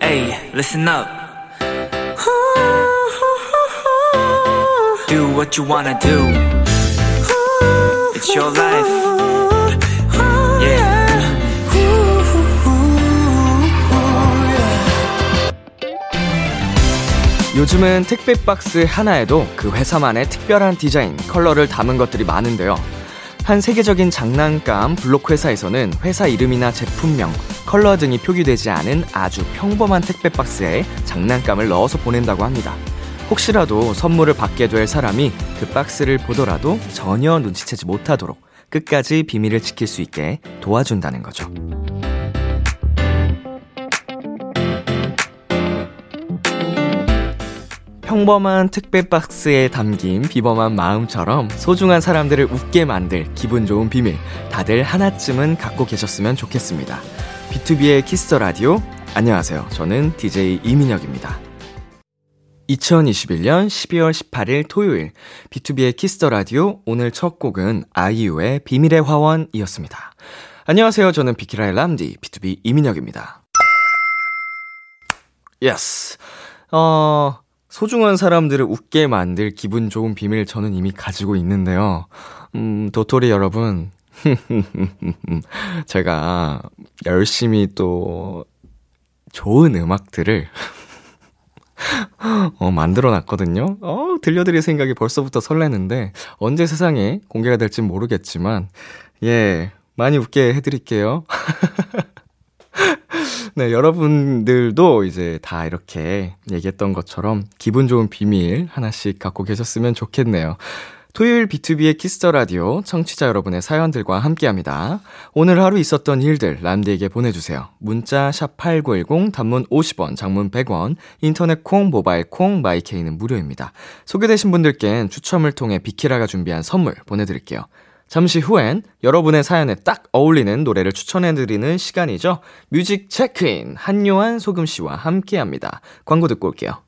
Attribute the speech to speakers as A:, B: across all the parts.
A: Hey, listen up. Do what you wanna do. It's your life. Yeah.
B: 요즘은 택배 박스 하나에도 그 회사만의 특별한 디자인, 컬러를 담은 것들이 많은데요. 한 세계적인 장난감 블록 회사에서는 회사 이름이나 제품명, 컬러 등이 표기되지 않은 아주 평범한 택배 박스에 장난감을 넣어서 보낸다고 합니다. 혹시라도 선물을 받게 될 사람이 그 박스를 보더라도 전혀 눈치채지 못하도록 끝까지 비밀을 지킬 수 있게 도와준다는 거죠. 평범한 택배 박스에 담긴 비범한 마음처럼 소중한 사람들을 웃게 만들 기분 좋은 비밀 다들 하나쯤은 갖고 계셨으면 좋겠습니다. B2B의 키스터 라디오 안녕하세요. 저는 DJ 이민혁입니다. 2021년 12월 18일 토요일 B2B의 키스터 라디오 오늘 첫 곡은 아이유의 비밀의 화원이었습니다. 안녕하세요. 저는 비키라의 람디 BTOB 이민혁입니다. Yes. 어 소중한 사람들을 웃게 만들 기분 좋은 비밀 저는 이미 가지고 있는데요. 음, 도토리 여러분. 제가 열심히 또 좋은 음악들을 어, 만들어 놨거든요. 어, 들려드릴 생각이 벌써부터 설레는데, 언제 세상에 공개가 될진 모르겠지만, 예, 많이 웃게 해드릴게요. 네, 여러분들도 이제 다 이렇게 얘기했던 것처럼 기분 좋은 비밀 하나씩 갖고 계셨으면 좋겠네요. 토요일 B2B의 키스터 라디오 청취자 여러분의 사연들과 함께 합니다. 오늘 하루 있었던 일들 람디에게 보내주세요. 문자 샵 8910 단문 50원, 장문 100원, 인터넷 콩, 모바일 콩, 마이케이는 무료입니다. 소개되신 분들께는 추첨을 통해 비키라가 준비한 선물 보내드릴게요. 잠시 후엔 여러분의 사연에 딱 어울리는 노래를 추천해드리는 시간이죠. 뮤직 체크인 한요한 소금 씨와 함께합니다. 광고 듣고 올게요.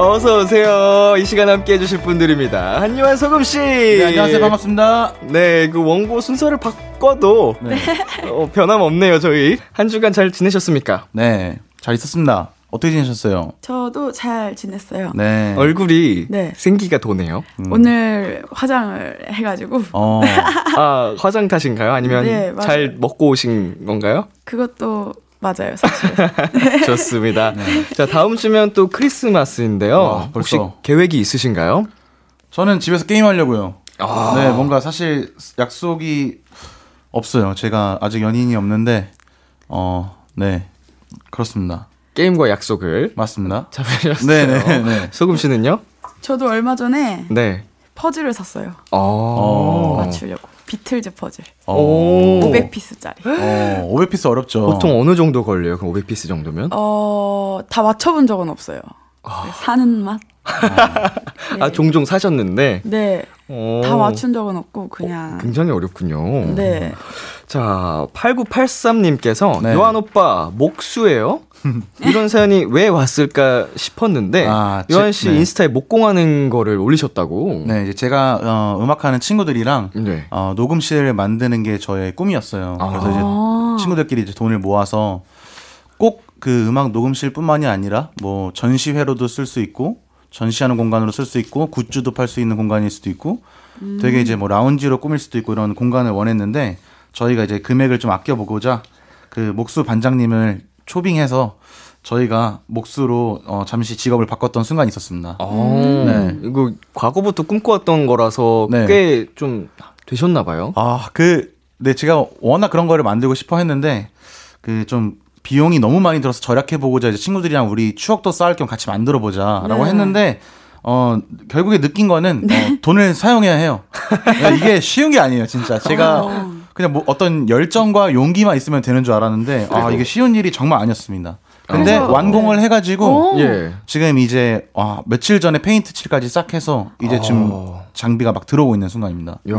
B: 어서 오세요. 이 시간 함께 해주실 분들입니다. 한유한 소금 씨.
C: 네, 안녕하세요. 반갑습니다.
B: 네, 그 원고 순서를 바꿔도 네. 어, 변함 없네요. 저희 한 주간 잘 지내셨습니까?
C: 네, 잘 있었습니다. 어떻게 지내셨어요?
D: 저도 잘 지냈어요.
B: 네. 얼굴이 네. 생기가 도네요.
D: 음. 오늘 화장을 해가지고. 어.
B: 아, 화장 탓인가요? 아니면 네, 잘 먹고 오신 건가요?
D: 그것도 맞아요, 사실.
B: 좋습니다. 네. 자, 다음 주면 또 크리스마스인데요. 와, 혹시 계획이 있으신가요?
C: 저는 집에서 게임하려고요. 아. 네, 뭔가 사실 약속이 없어요. 제가 아직 연인이 없는데, 어, 네, 그렇습니다.
B: 게임과 약속을
C: 맞습니다.
B: 잡으셨어요. 네네. 네, 네. 소금 씨는요?
D: 저도 얼마 전에 네. 퍼즐을 샀어요. 아~ 맞추려고. 비틀즈 퍼즐. 오. 500piece짜리.
C: 어, 500piece 어렵죠.
B: 보통 어느 정도 걸려요? 그 500piece 정도면?
D: 어, 다 맞춰본 적은 없어요. 아. 사는 맛?
B: 아, 네. 아, 종종 사셨는데?
D: 네. 오. 다 맞춘 적은 없고, 그냥.
B: 어, 굉장히 어렵군요. 네. 자, 8983님께서, 네. 요한 오빠, 목수예요? 이런 사연이 왜 왔을까 싶었는데 아, 요한 씨 네. 인스타에 목공하는 거를 올리셨다고.
C: 네, 이제 제가 어, 음악하는 친구들이랑 네. 어, 녹음실을 만드는 게 저의 꿈이었어요. 아. 그래서 이제 친구들끼리 이제 돈을 모아서 꼭 그 음악 녹음실뿐만이 아니라 뭐 전시회로도 쓸 수 있고 전시하는 공간으로 쓸 수 있고 굿즈도 팔 수 있는 공간일 수도 있고 음. 되게 이제 뭐 라운지로 꾸밀 수도 있고 이런 공간을 원했는데 저희가 이제 금액을 좀 아껴보고자 그 목수 반장님을 초빙해서 저희가 목수로 어, 잠시 직업을 바꿨던 순간이 있었습니다. 아,
B: 네. 이거 과거부터 꿈꿔왔던 거라서 네. 꽤좀 되셨나 봐요.
C: 아, 그, 네, 제가 워낙 그런 거를 만들고 싶어 했는데, 그 좀 비용이 너무 많이 들어서 절약해 보고자 이제 친구들이랑 우리 추억도 쌓을 겸 같이 만들어 보자라고 네. 했는데, 어, 결국에 느낀 거는 네. 어, 돈을 사용해야 해요. 이게 쉬운 게 아니에요, 진짜. 제가 어. 그냥 뭐 어떤 열정과 용기만 있으면 되는 줄 알았는데, 아, 이게 쉬운 일이 정말 아니었습니다. 근데 그래서, 완공을 네. 해가지고 예. 지금 이제 와, 며칠 전에 페인트 칠까지 싹 해서 이제 지금 어. 장비가 막 들어오고 있는 순간입니다. 네.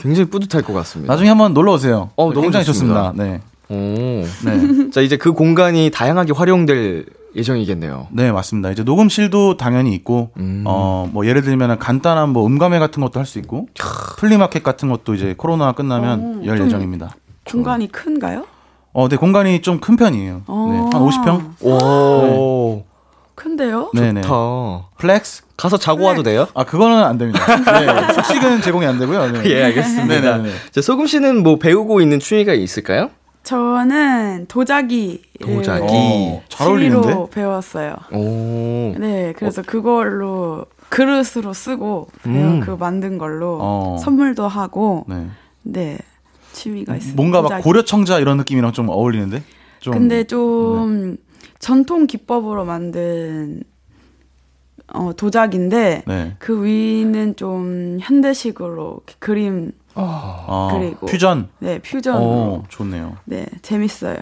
B: 굉장히 뿌듯할 것 같습니다.
C: 나중에 한번 놀러 오세요. 어, 너무 굉장히 좋습니다. 좋습니다. 네. 오.
B: 네. 자 이제 그 공간이 다양하게 활용될 예정이겠네요.
C: 네, 맞습니다. 이제 녹음실도 당연히 있고, 음. 어, 뭐, 예를 들면 간단한 뭐 음감회 같은 것도 할 수 있고, flea market 같은 것도 이제 코로나 끝나면 오, 열 예정입니다.
D: 공간이 큰가요?
C: 어, 네, 공간이 좀 큰 편이에요. 어. 네, 한 50평?
B: 오.
D: 네. 큰데요?
B: 네네. 좋다.
C: Flex?
B: 가서 자고 flex. 와도 돼요?
C: 아, 그거는 안 됩니다. 네, 숙식은 제공이 안 되고요. 네.
B: 예, 알겠습니다. 네네네. 자, 소금 씨는 뭐 배우고 있는 취미가 있을까요?
D: 저는 도자기
B: 도자기 어,
C: 잘 어울리는데
D: 배웠어요. 오. 네, 그래서 어. 그걸로 그릇으로 쓰고 음. 그 만든 걸로 어. 선물도 하고 네. 네. 취미가 있어요.
C: 뭔가 막 고려 청자 이런 느낌이랑 좀 어울리는데?
D: 좀, 근데 좀 네. 전통 기법으로 만든 어, 도자기인데 네. 그 위는 좀 현대식으로 그림 아, 그리고
C: 퓨전.
D: 네, 퓨전.
C: 오, 좋네요.
D: 네, 재밌어요.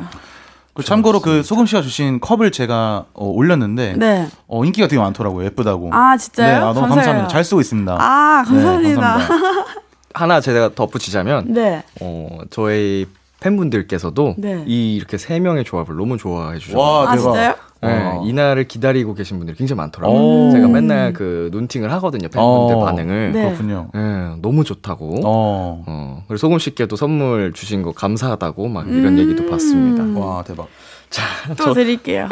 C: 그 참고로 그 소금 씨가 주신 컵을 제가 어, 올렸는데 네. 어, 인기가 되게 많더라고요. 예쁘다고.
D: 아 진짜요? 네, 아,
C: 너무 감사해요. 감사합니다. 잘 쓰고 있습니다.
D: 아 감사합니다. 네, 감사합니다.
B: 하나 제가 덧붙이자면 네. 어, 저희 팬분들께서도 네. 이 이렇게 세 명의 조합을 너무 좋아해 주셔서
D: 와, 아, 진짜요?
B: 네, 이날을 기다리고 계신 분들이 굉장히 많더라고요. 제가 맨날 그 눈팅을 하거든요. 팬분들 어. 반응을.
C: 네. 그렇군요.
B: 네, 너무 좋다고. 어. 어. 그리고 소금 씨께도 선물 주신 거 감사하다고 막 이런 음. 얘기도 봤습니다.
C: 와, 대박.
D: 자, 또 저, 드릴게요.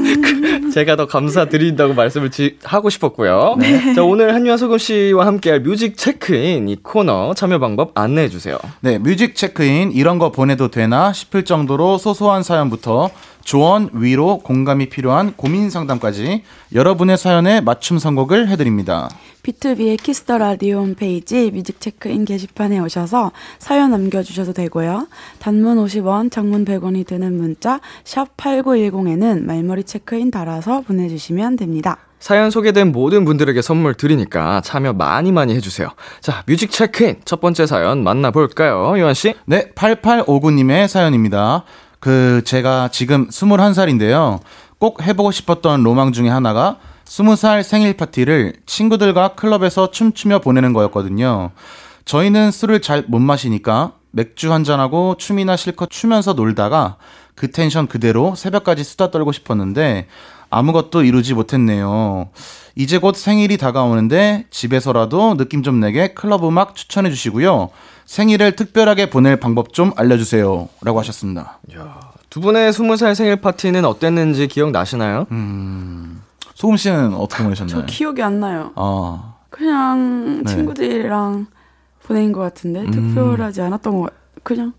B: 제가 더 감사드린다고 말씀을 지, 하고 싶었고요. 네. 자, 오늘 한유아 소금 씨와 함께할 뮤직 체크인 이 코너 참여 방법 안내해 주세요.
C: 네, 뮤직 체크인 이런 거 보내도 되나 싶을 정도로 소소한 사연부터 조언, 위로, 공감이 필요한 고민 상담까지 여러분의 사연에 맞춤 선곡을 해드립니다.
D: B2B의 키스터 라디오 홈페이지 뮤직 체크인 게시판에 오셔서 사연 남겨주셔도 되고요. 단문 50원, 장문 100원이 드는 문자 샵 #8910에는 말머리 체크인 달아서 보내주시면 됩니다.
B: 사연 소개된 모든 분들에게 선물 드리니까 참여 많이 많이 해주세요. 자, 뮤직 체크인 첫 번째 사연 만나볼까요, 요한 씨?
C: 네, 8859님의 사연입니다. 그 제가 지금 21살인데요. 꼭 해보고 싶었던 로망 중에 하나가 20살 생일 파티를 친구들과 클럽에서 춤추며 보내는 거였거든요. 저희는 술을 잘 못 마시니까 맥주 한잔하고 춤이나 실컷 추면서 놀다가 그 텐션 그대로 새벽까지 수다 떨고 싶었는데 아무것도 이루지 못했네요. 이제 곧 생일이 다가오는데 집에서라도 느낌 좀 내게 클럽 음악 추천해 주시고요. 생일을 특별하게 보낼 방법 좀 알려주세요. 라고 하셨습니다.
B: 야, 두 분의 스무 살 생일 파티는 어땠는지 기억나시나요? 음,
C: 소금 씨는 어떻게 보내셨나요?
D: 저 기억이 안 나요. 아. 그냥 네. 친구들이랑 보낸 것 같은데 음. 특별하지 않았던 것 같, 그냥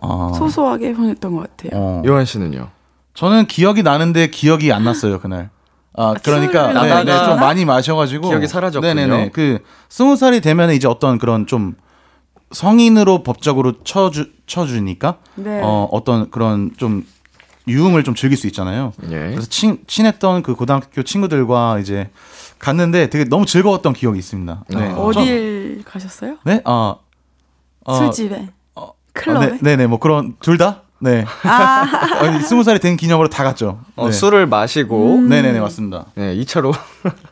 D: 아. 소소하게 보냈던 것 같아요. 어.
B: 요한 씨는요?
C: 저는 기억이 나는데 기억이 안 났어요 그날. 아, 그러니까 네, 네, 좀 많이 마셔가지고
B: 기억이 사라졌군요. 네네네.
C: 그 스무 살이 되면 이제 어떤 그런 좀 성인으로 법적으로 쳐주 쳐주니까 네. 어 어떤 그런 좀 유흥을 좀 즐길 수 있잖아요. 예. 그래서 친 친했던 그 고등학교 친구들과 이제 갔는데 되게 너무 즐거웠던 기억이 있습니다.
D: 네. 아. 어딜 가셨어요?
C: 네, 아
D: 어, 술집에, 어, 클럽에, 어,
C: 네, 네네 뭐 그런 둘 다. 네. 아. 스무 살이 된 기념으로 다 갔죠.
B: 어, 네. 술을 마시고.
C: 음. 네네네, 맞습니다.
B: 네, 2차로.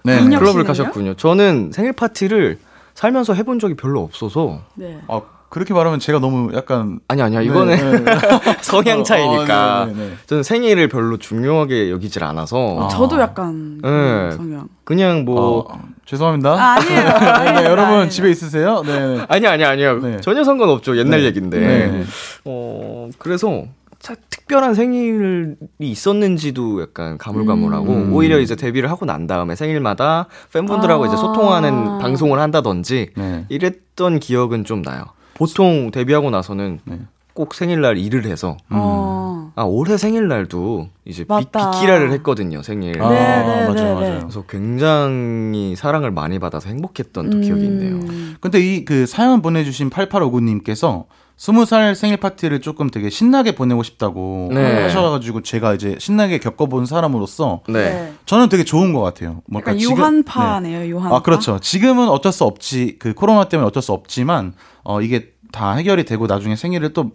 B: 네. 클럽을 가셨군요. 저는 생일 파티를 살면서 해본 적이 별로 없어서. 네.
C: 아, 그렇게 말하면 제가 너무 약간
B: 아니 아니야. 이거는 네, 네. 성향 차이니까. 어, 네, 네, 네, 저는 생일을 별로 중요하게 여기질 않아서.
D: 아. 저도 약간 네. 성향.
B: 그냥 뭐
C: 어, 죄송합니다.
D: 아, 아니에요,
C: 아니에요. 여러분 아니에요. 집에 있으세요? 네
B: 아니 아니 아니요 전혀 상관없죠. 옛날 얘긴데. 어 그래서 자, 특별한 생일이 있었는지도 약간 가물가물하고
C: 음.
B: 오히려 이제 데뷔를 하고 난 다음에 생일마다 팬분들하고
D: 아.
B: 이제 소통하는 방송을 한다든지
C: 네.
B: 이랬던 기억은 좀 나요. 보통 데뷔하고 나서는
C: 네.
B: 꼭 생일날 일을 해서
D: 어.
B: 아 올해 생일날도 이제 비,
D: 맞다.
B: 비키라를 했거든요 생일.
C: 아,
D: 네, 네,
C: 맞아요,
D: 네,
C: 맞아요.
D: 네.
B: 그래서 굉장히 사랑을 많이 받아서 행복했던 또 기억이 있네요.
D: 음.
C: 근데 이 그 사연 보내주신 8859님께서 스무 살 생일 파티를 조금 되게 신나게 보내고 싶다고
B: 네.
C: 하셔가지고 제가 이제 신나게 겪어본 사람으로서
B: 네.
C: 저는 되게 좋은 것 같아요. 뭔가
D: 약간
C: 지금-
D: 유한파네요,
C: 네.
D: 유한파.
C: 아 그렇죠. 지금은 어쩔 수 없지 그 코로나 때문에 어쩔 수 없지만 어 이게 다 해결이 되고 나중에 생일을 또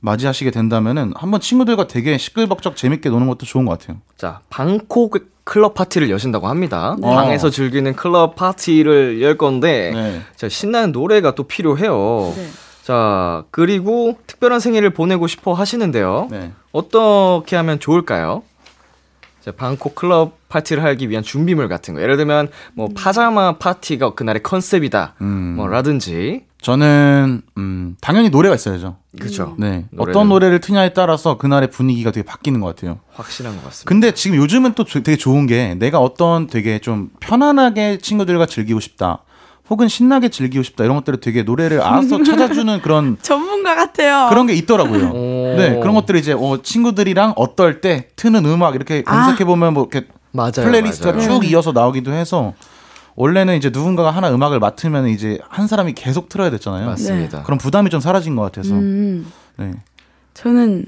C: 맞이하시게 된다면은 한번 친구들과 되게 시끌벅적 재밌게 노는 것도 좋은 것 같아요.
B: 자, 방콕 클럽 파티를 여신다고 합니다.
C: 네.
B: 방에서 즐기는 클럽 파티를 열 건데,
C: 네.
B: 자, 신나는 노래가 또 필요해요.
D: 네.
B: 자, 그리고 특별한 생일을 보내고 싶어 하시는데요.
C: 네.
B: 어떻게 하면 좋을까요? 자, 방콕 클럽 파티를 하기 위한 준비물 같은 거. 예를 들면, 뭐, 파자마 파티가 그날의 컨셉이다.
C: 음.
B: 뭐, 라든지.
C: 저는 음 당연히 노래가 있어야죠.
B: 그죠.
C: 네.
B: 노래는-
C: 어떤 노래를 트냐에 따라서 그날의 분위기가 되게 바뀌는 것 같아요.
B: 확실한 것 같습니다.
C: 근데 지금 요즘은 또 조- 되게 좋은 게 내가 어떤 되게 좀 편안하게 친구들과 즐기고 싶다. 혹은 신나게 즐기고 싶다. 이런 것들을 되게 노래를 알아서 찾아주는 그런
D: 전문가 같아요.
C: 그런 게 있더라고요.
B: 오.
C: 네, 그런 것들이 이제 어, 친구들이랑 어떨 때 트는 음악 이렇게
D: 아.
C: 검색해 보면 뭐 이렇게
B: 맞아요.
C: playlist가
B: 맞아요.
C: 쭉 이어서 나오기도 해서 원래는 이제 누군가가 하나 음악을 맡으면 이제 한 사람이 계속 틀어야 됐잖아요.
B: 맞습니다.
C: 그런 부담이 좀 사라진 것 같아서.
D: 음,
C: 네.
D: 저는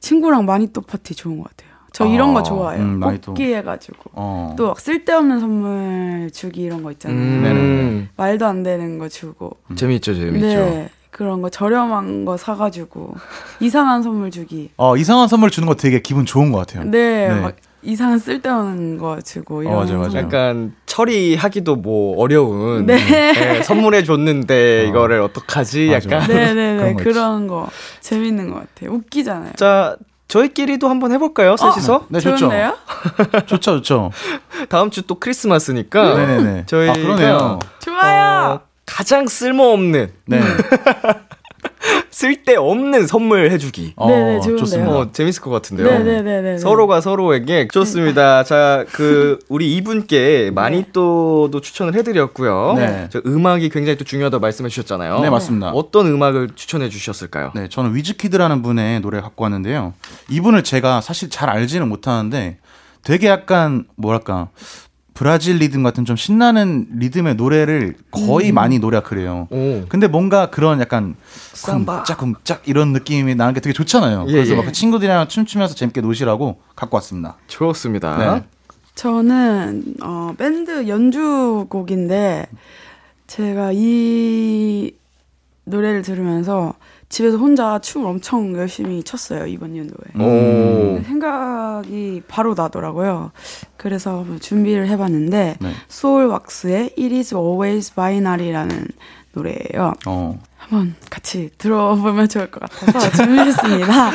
D: 친구랑 마니또 파티 좋은 것 같아요. 저 이런
C: 아,
D: 거 좋아해요.
C: 음.
D: 뽑기 해가지고.
C: 어.
D: 또 막 쓸데없는 선물 주기 이런 거 있잖아요.
B: 음,
C: 네네네.
D: 말도 안 되는 거 주고.
B: 재밌죠, 재밌죠.
D: 네. 그런 거 저렴한 거 사가지고 이상한 선물 주기.
C: 어, 이상한 선물 주는 거 되게 기분 좋은 것 같아요.
D: 네,
C: 네.
D: 막 이상한 쓸데없는 거 주고 이런.
C: 어, 맞아요.
D: 선물.
B: 약간 처리하기도 뭐 어려운
D: 네.
B: 네, 선물해 줬는데
C: 어.
B: 이거를 어떡하지?
C: 맞아,
B: 약간
C: 맞아.
D: 네네네
C: 그런 거
D: 그런 거 재밌는 것 같아요. 웃기잖아요.
B: 자 저희끼리도 한번 해볼까요? 셋이서
C: 네, 좋죠. 좋죠, 좋죠.
B: 다음 주 또 크리스마스니까
C: 네네네.
B: 저희가
C: 아, 그러네요.
D: 좋아요.
B: 어, 가장 쓸모없는
C: 네.
B: 쓸데없는 선물 해주기.
C: 어,
D: 네네, 좋은데요.
C: 좋습니다.
B: 어, 재밌을 것 같은데요.
D: 네네네네.
B: 서로가 서로에게 좋습니다. 자, 그 우리 이분께 마니또도 추천을 해드렸고요.
C: 네.
B: 저 음악이 굉장히 또 중요하다고 말씀해 주셨잖아요.
C: 네, 맞습니다.
B: 어떤 음악을 추천해 주셨을까요?
C: 네, 저는 위즈키드라는 분의 노래를 갖고 왔는데요. 이분을 제가 사실 잘 알지는 못하는데 되게 약간 뭐랄까 브라질 리듬 같은 좀 신나는 리듬의 노래를 거의 많이 노래가 그래요.
B: 오.
C: 근데 뭔가 그런 약간. 쿵짝쿵짝 이런 느낌이 나는 게 되게 좋잖아요.
B: 예,
C: 그래서
B: 예.
C: 막그 친구들이랑 춤추면서 재밌게 노시라고 갖고 왔습니다.
B: 좋습니다.
C: 네.
D: 저는 어, 밴드 연주곡인데 제가 이 노래를 들으면서 집에서 혼자 춤을 엄청 열심히 췄어요 이번 연도에.
B: 오.
D: 생각이 바로 나더라고요. 그래서 준비를 해봤는데
C: 네.
D: Soulwax의 It Is Always Binary라는 노래예요.
C: 어.
D: 한번 같이 들어보면 좋을 것 같아서 준비했습니다.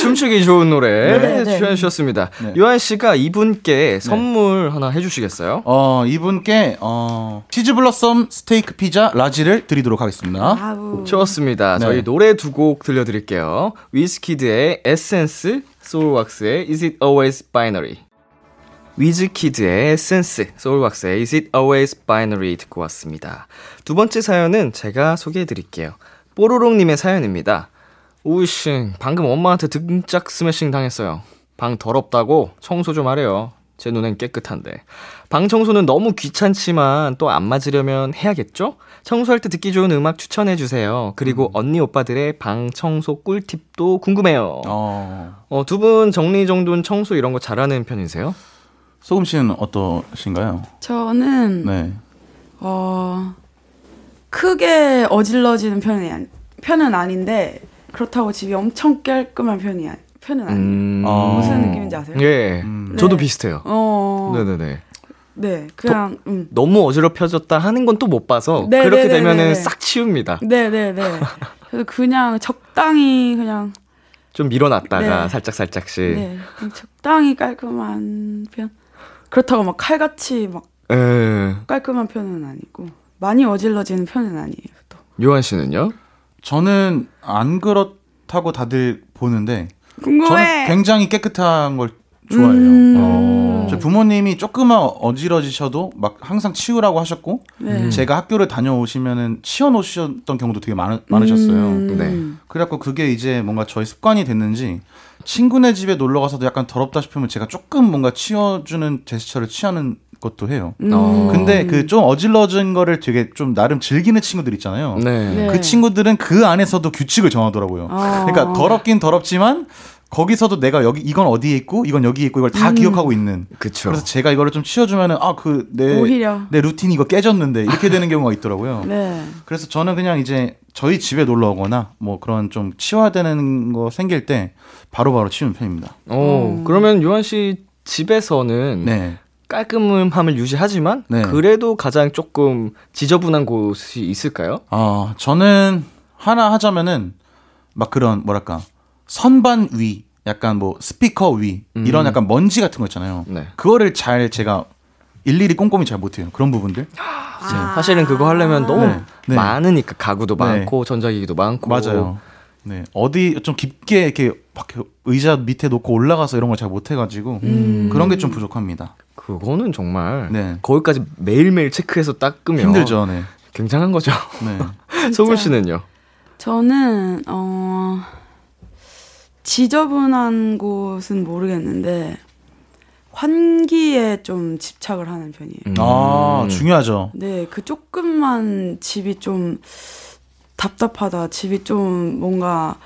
B: 춤추기 좋은 노래
D: 네, 네.
B: 추천해 주셨습니다.
C: 네.
B: 요한 씨가 이분께 선물 하나 해주시겠어요?
C: 어, 이분께 어, 치즈 blossom 스테이크 피자 large를 드리도록 하겠습니다.
D: 아우.
B: 좋습니다.
C: 네.
B: 저희 노래 두 곡 들려드릴게요. Wizkid의 Essence, Soulwax의 Is It Always Binary. 위즈키드의 에센스, 소울왁스의 Is It Always Binary 듣고 왔습니다. 두 번째 사연은 제가 소개해 드릴게요. 뽀로롱님의 사연입니다. 우이씨, 방금 엄마한테 등짝 스매싱 당했어요. 방 더럽다고 청소 좀 하래요. 제 눈엔 깨끗한데. 방 청소는 너무 귀찮지만 또 안 맞으려면 해야겠죠? 청소할 때 듣기 좋은 음악 추천해 주세요. 그리고 언니 오빠들의 방 청소 꿀팁도 궁금해요.
C: 어.
B: 어, 두 분 정리 정돈 청소 이런 거 잘하는 편이세요?
C: 소금 씨는 어떠신가요?
D: 저는
C: 네.
D: 어 크게 어질러지는 편이 아니, 편은 아닌데 그렇다고 집이 엄청 깔끔한 편이 아니, 편은 아니에요.
B: 음...
C: 어.
D: 무슨 느낌인지 아세요?
B: 예.
C: 음.
B: 저도
D: 네.
B: 비슷해요.
D: 어,
B: 네네네.
D: 네, 그냥 음,
B: 너무 어지럽혀졌다 하는 건 또 못 봐서
D: 네,
B: 그렇게
D: 네, 네,
B: 되면은
D: 네.
B: 싹 치웁니다.
D: 네, 네, 네. 그래서 그냥 적당히 그냥
B: 좀 밀어놨다가
D: 네.
B: 살짝 살짝씩.
D: 네, 적당히 깔끔한 편. 그렇다고 막 칼같이 막
B: 에.
D: 깔끔한 편은 아니고 많이 어질러지는 편은 아니에요. 또.
B: 요한 씨는요?
C: 저는 안 그렇다고 다들 보는데
D: 궁금해.
C: 저는 굉장히 깨끗한 걸 좋아해요.
D: 음.
B: 어.
C: 저희 부모님이 조금만 어지러지셔도 막 항상 치우라고 하셨고
D: 네.
C: 제가 학교를 다녀오시면은 치워 놓으셨던 경우도 되게 많, 많으셨어요.
D: 음.
B: 네.
C: 그래갖고 그게 이제 뭔가 저희 습관이 됐는지 친구네 집에 놀러 가서도 약간 더럽다 싶으면 제가 조금 뭔가 치워주는 제스처를 취하는 것도 해요.
B: 어.
C: 근데 그 좀 어질러진 거를 되게 좀 나름 즐기는 친구들 있잖아요.
B: 네.
D: 네.
C: 그 친구들은 그 안에서도 규칙을 정하더라고요.
D: 아.
C: 그러니까 더럽긴 더럽지만 거기서도 내가 여기 이건 어디에 있고 이건 여기에 있고 이걸 다
D: 음.
C: 기억하고 있는.
B: 그쵸.
C: 그래서 제가 이거를 좀 치워주면은 아 그 내내
D: 오히려.
C: 루틴이 이거 깨졌는데 이렇게 되는 경우가 있더라고요.
D: 네.
C: 그래서 저는 그냥 이제 저희 집에 놀러 오거나 뭐 그런 좀 치워야 되는 거 생길 때 바로바로 치우는 편입니다.
B: 어,
D: 음.
B: 그러면 요한 씨 집에서는
C: 네.
B: 깔끔함을 유지하지만
C: 네.
B: 그래도 가장 조금 지저분한 곳이 있을까요?
C: 어, 저는 하나 하자면은 막 그런 뭐랄까 선반 위, 약간 뭐 스피커 위 이런
B: 음.
C: 약간 먼지 같은 거 있잖아요.
B: 네.
C: 그거를 잘 제가 일일이 꼼꼼히 잘 못해요. 그런 부분들.
D: 아.
B: 사실은 그거 하려면 너무
C: 네. 네.
B: 많으니까 가구도
C: 네.
B: 많고 전자기기도 많고
C: 맞아요. 네. 어디 좀 깊게 이렇게 막 의자 밑에 놓고 올라가서 이런 걸 잘 못해가지고
D: 음.
C: 그런 게 좀 부족합니다.
B: 그거는 정말
C: 네.
B: 거기까지 매일매일 체크해서 닦으면
C: 힘들죠. 네.
B: 굉장한 거죠.
C: 네.
B: 소금 씨는요?
D: 저는 어 지저분한 곳은 모르겠는데 환기에 좀 집착을 하는 편이에요.
B: 음.
C: 아 중요하죠.
D: 네, 그 조금만 집이 좀 답답하다, 집이 좀 뭔가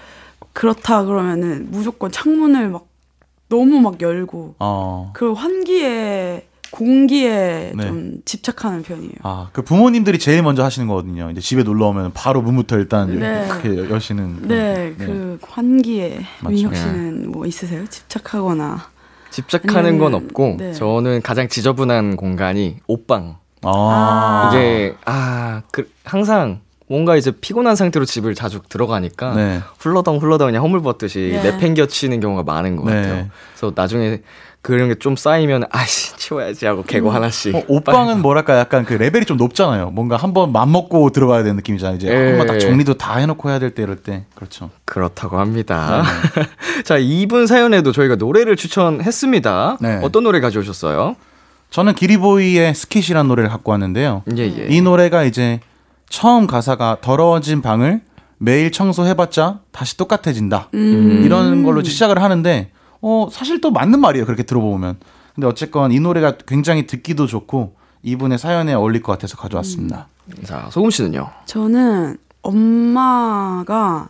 D: 그렇다 그러면은 무조건 창문을 막 너무 막 열고
C: 어.
D: 그 환기에 공기에
C: 네.
D: 좀 집착하는 편이에요.
C: 아, 그 부모님들이 제일 먼저 하시는 거거든요. 이제 집에 놀러 오면 바로 문부터 일단
D: 네.
C: 이렇게 여시는.
D: 네, 그 환기에. 민혁 씨는 뭐 있으세요? 집착하거나.
B: 집착하는 건
D: 아니면은,
B: 없고
D: 네.
B: 저는 가장 지저분한 공간이 옷방.
C: 아.
B: 이게 아, 그 항상 뭔가 이제 피곤한 상태로 집을 자주 들어가니까
C: 네.
B: 훌러덩 훌러덩 그냥 허물 벗듯이
D: 네.
B: 내팽겨치는 경우가 많은 것
C: 네.
B: 같아요. 그래서 나중에 그런 게 좀 쌓이면 아씨 치워야지 하고 개고 하나씩.
C: 어, 옷방은 뭐랄까 약간 그 레벨이 좀 높잖아요. 뭔가 한번 맘 먹고 들어가야 되는 느낌이잖아요. 이제
B: 예.
C: 한번 딱 정리도 다 해놓고 해야 될 때 이럴 때 그렇죠.
B: 그렇다고 합니다. 자, 이분 사연에도 저희가 노래를 추천했습니다.
C: 네.
B: 어떤 노래 가져오셨어요?
C: 저는 기리보이의 스킷이라는 노래를 갖고 왔는데요.
B: 예, 예.
C: 이 노래가 이제 처음 가사가 더러워진 방을 매일 청소해봤자 다시 똑같아진다.
D: 음.
C: 이런 걸로 시작을 하는데 어 사실 또 맞는 말이에요. 그렇게 들어보면. 근데 어쨌건 이 노래가 굉장히 듣기도 좋고 이분의 사연에 어울릴 것 같아서 가져왔습니다.
B: 자, 소금 씨는요?
D: 저는 엄마가